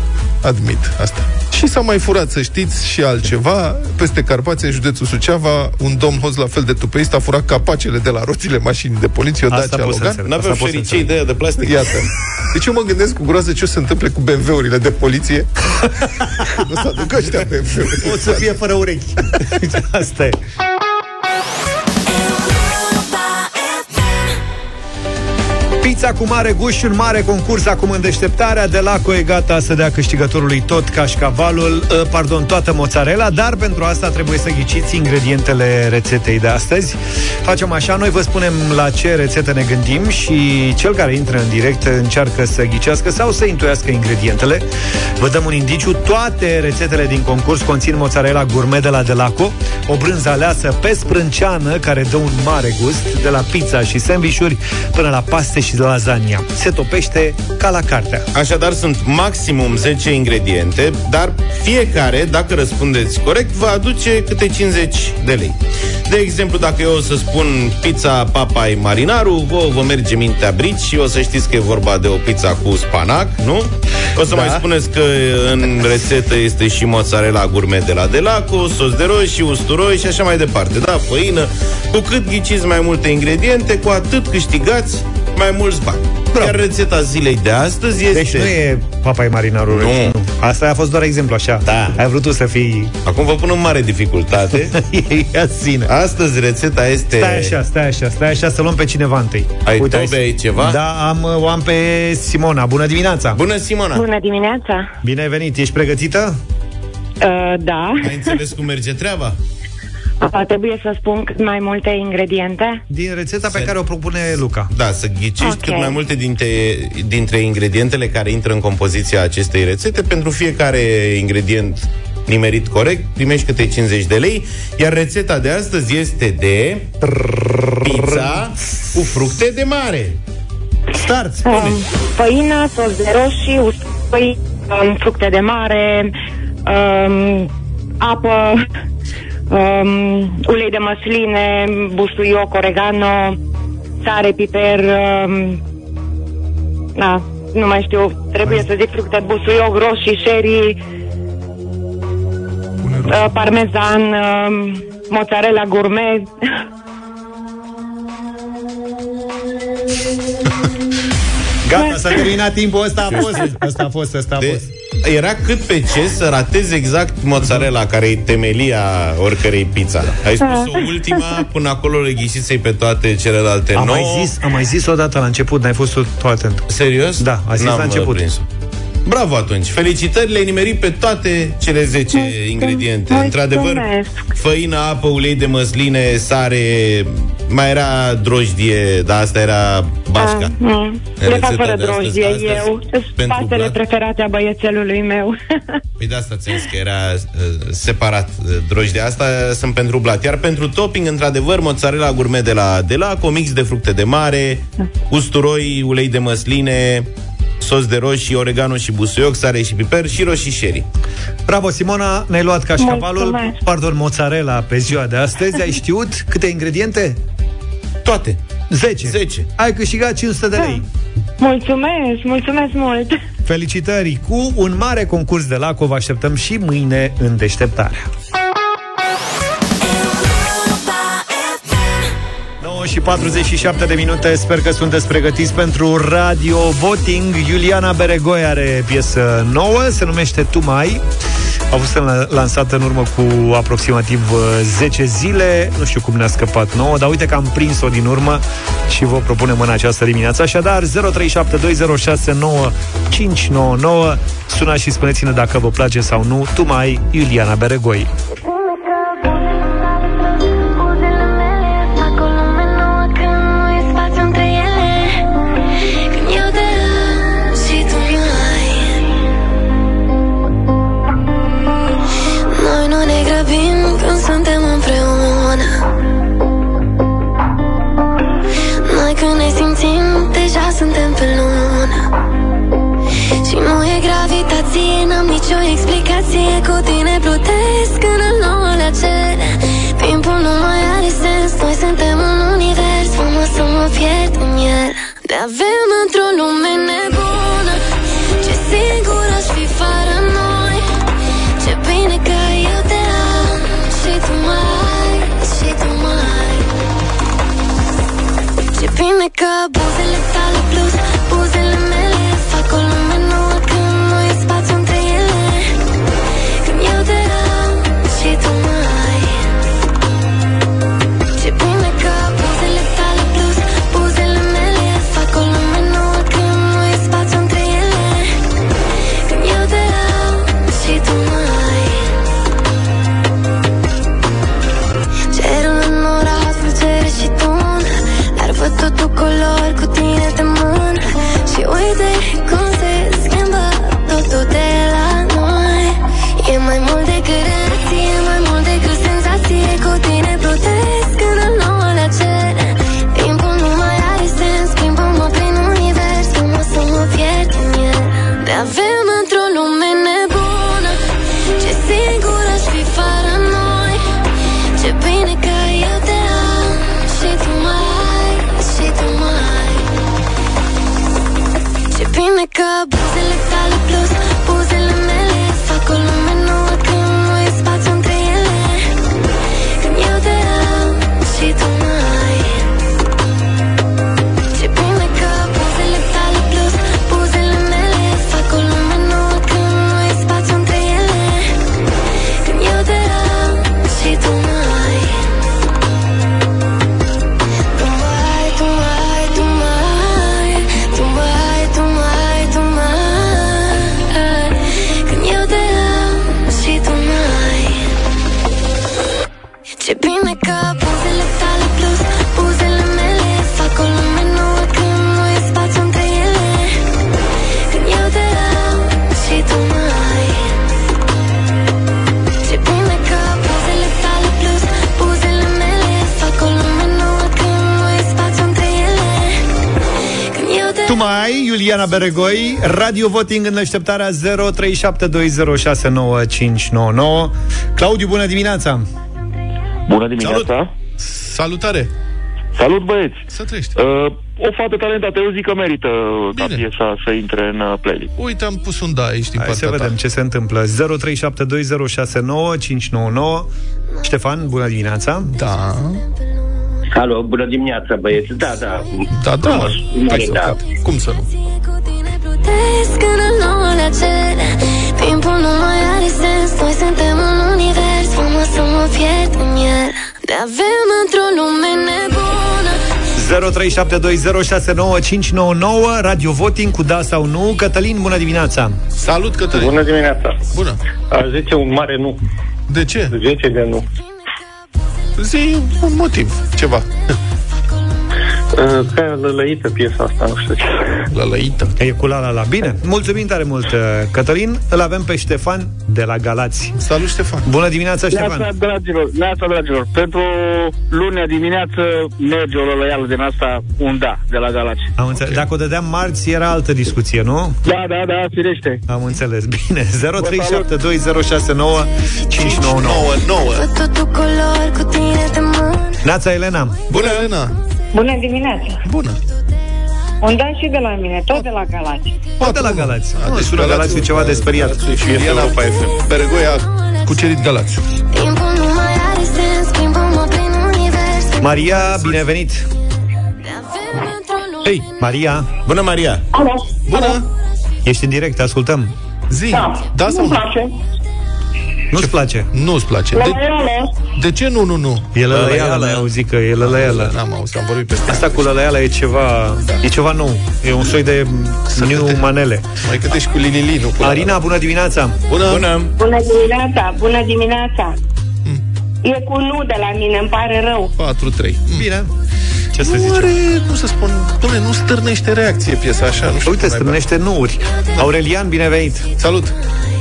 admit asta. Și s-a mai furat, să știți, și altceva. Peste Carpația, județul Suceava, un domn hoț la fel de tupeist a furat capacele de la roțile mașinii de poliție, o Asta Dacia pot să Logan. înțeleg. N-aveau Asta pot să șericei de aia de plastic. Iată. Deci eu mă gândesc cu groază ce o să se întâmple cu BMW-urile de poliție. nu să aducă ăștia BMW-uri. O să fie fără urechi. Asta e. Pizza cu mare gust și un mare concurs acum în deșteptarea de la e gata să dea câștigătorului tot cașcavalul, uh, pardon, toată mozzarella, dar pentru asta trebuie să ghiciți ingredientele rețetei de astăzi. Facem așa, noi vă spunem la ce rețetă ne gândim și cel care intră în direct încearcă să ghicească sau să intuiască ingredientele. Vă dăm un indiciu, toate rețetele din concurs conțin mozzarella gourmet de la Delaco, o brânză aleasă pe sprânceană care dă un mare gust, de la pizza și sandvișuri până la paste și faceți lasagna. Se topește ca la cartea. Așadar, sunt maximum 10 ingrediente, dar fiecare, dacă răspundeți corect, va aduce câte 50 de lei. De exemplu, dacă eu o să spun pizza papai marinaru, vă, vă merge mintea brici și o să știți că e vorba de o pizza cu spanac, nu? O să da. mai spuneți că în rețetă este și mozzarella gourmet de la Delaco, sos de roșii, usturoi și așa mai departe. Da, făină. Cu cât ghiciți mai multe ingrediente, cu atât câștigați mai mulți bani. Bravo. Iar rețeta zilei de astăzi este... Deci nu e papai marinarul. Nu. nu. Asta a fost doar exemplu, așa. Da. Ai vrut tu să fii... Acum vă pun în mare dificultate. Ia sine. Astăzi rețeta este... Stai așa, stai așa, stai așa, să luăm pe cineva întâi. Ai Uite, tobe, ai ceva? Da, am, o am pe Simona. Bună dimineața! Bună, Simona! Bună dimineața! Bine ai venit, ești pregătită? Uh, da. Ai înțeles cum merge treaba? A, trebuie să spun cât mai multe ingrediente? Din rețeta pe care o propune Luca. Da, să ghicești okay. cât mai multe dintre, dintre ingredientele care intră în compoziția acestei rețete. Pentru fiecare ingredient nimerit corect, primești câte 50 de lei, iar rețeta de astăzi este de pizza cu fructe de mare. Start, spune! Um, făină, sos de roșii, usturoi, um, fructe de mare, um, apă, um, ulei de măsline, busuioc, oregano, sare, piper, um, da, nu mai știu, trebuie să zic fructe, busuioc, roșii, sherry, uh, parmezan, uh, mozzarella gourmet. Gata, s-a terminat timpul ăsta a fost. Ăsta a fost, ăsta a fost era cât pe ce să ratezi exact mozzarella, care e temelia oricărei pizza. Ai spus-o ah. ultima, până acolo le ghisiți pe toate celelalte am nouă. Mai zis, am mai zis o dată la început, n-ai fost tu atent. Serios? Da, a zis N-am la început. Prins. Bravo atunci! Felicitări, le-ai nimerit pe toate cele 10 Mulțumesc. ingrediente. Într-adevăr, făină, apă, ulei de măsline, sare, mai era drojdie, dar asta era bașca. Ah, Le fac fără drojdie, astăzi, eu. Spatele preferate a băiețelului meu. Păi de asta ți că era uh, separat uh, drojdie. Asta sunt pentru blat. Iar pentru topping, într-adevăr, mozzarella gourmet de la, de la comix de fructe de mare, usturoi, ulei de măsline, sos de roșii, oregano și busuioc, sare și piper și roșii sherry. Bravo, Simona, ne-ai luat cașcavalul, pardon, mozzarella pe ziua de astăzi. Ai știut câte ingrediente? Toate. 10. 10. Ai câștigat 500 de lei. Mulțumesc, mulțumesc mult. Felicitări cu un mare concurs de la vă așteptăm și mâine în deșteptarea. Și 47 de minute. Sper că sunteți pregătiți pentru Radio Voting. Iuliana Beregoi are piesă nouă Se numește Tu Mai. A fost lansată în urmă cu aproximativ 10 uh, zile. Nu știu cum ne-a scăpat nouă Dar uite că am prins-o din urmă Și vă propunem în această dimineață. Așadar 0372069599 Sunați și spuneți-ne dacă vă place sau nu. Tu Mai Iuliana Beregoi loving ai, Iuliana Beregoi, Radio Voting în așteptarea 0372069599. Claudiu, bună dimineața! Bună dimineața! Salutare! Salut, băieți! Să trăiești! Uh, o fată talentată, eu zic că merită Bine. ca piesa să intre în uh, playlist. Uite, am pus un da aici din Hai să partea vedem ta. ce se întâmplă. 0372069599. Ștefan, bună dimineața! Da. Alo, bună dimineața, băieți. Da, da. Da, da. Frumos. Hai să da. fac. Cum să nu? plutesc în noul cer Timpul nu mai are sens Noi suntem un univers Frumos să mă pierd în el Te avem într-o lume nebună 0372069599 Radio Voting cu da sau nu. Cătălin, bună dimineața! Salut, Cătălin! Bună dimineața. Bună! A 10 un mare nu. De ce? 10 de nu. Zi un motiv, ceva. Uh, Prea lălăită piesa asta, nu știu ce. Lălăită. E cu la la la. Bine, mulțumim tare mult, uh, Cătălin. Îl avem pe Ștefan de la Galați. Salut, Ștefan! Bună dimineața, Ștefan! Neața, dragilor, neața, dragilor. Pentru lunea dimineață merge o lălăială din asta, un da, de la Galați. Am înțeles. Dacă o dădeam marți, era altă discuție, nu? Da, da, da, firește. Am înțeles. Bine. 0372069599. Văd totul color cu tine de mână Neața Elena. Bună, Elena! Bună dimineața! Bună! Un da și de la mine, tot de la Galați. Tot de la Galați. A, Nu, deci sună Galațiu- Galațiu ceva de speriat. Galațiu și Iuliana Beregoi a cucerit Galațiu. Timpul nu mai are sens Schimbă-mă prin univers Maria, binevenit! Hei, Maria! Bună, Maria! Alo, Bună! Ești în direct, te ascultăm. Zi! da, Da sau nu-mi nu? place. Nu-ți place? Nu-ți place. La De, Lăială, de ce nu, nu, nu? E lălăială, eu zic că e lălăială. N-am auzit, am vorbit peste Asta cu lălăială e ceva, e ceva nou. E un soi de new manele. Mai câte și cu Lilili, nu cu Arina, bună dimineața! Bună! Bună! bună dimineața, bună dimineața. E cu nu de la mine, îmi pare rău. 4-3. Bine. Ce să Nu zicem? are, cum să spun, dom'le, nu stârnește reacție piesa așa, nu știu Uite, cum mai strânește nuuri. Aurelian, binevenit! Salut!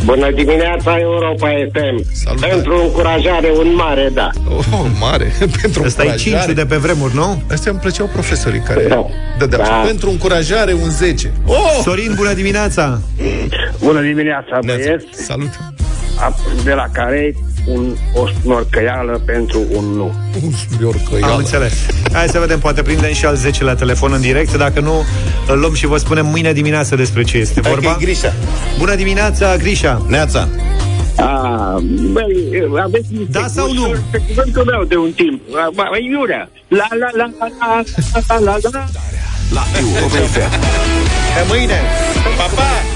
Bună dimineața, Europa FM. Salutare. Pentru încurajare, un mare da. Oh, mare! Pentru Ăsta e încurajare. 5 de pe vremuri, nu? Astea îmi plăceau profesorii care Da. dădeau. Da. Pentru încurajare, un 10. Oh! Sorin, bună dimineața! Bună dimineața, băieți. Salut! De la care un, o snorcăială pentru un nu. Un Am smiorcăială. înțeles. Hai să vedem, poate prindem și al 10 la telefon în direct. Dacă nu, îl luăm și vă spunem mâine dimineață despre ce este Hai că vorba. e Grișa. Bună dimineața, Grișa! Neața. A, băi, aveți niște Da sau nu? gusturi Pe cuvântul meu de un timp. Băi, Iurea. La, la, la, la, la, la, la, la. La Europa FM. Pe mâine! Pa, pa!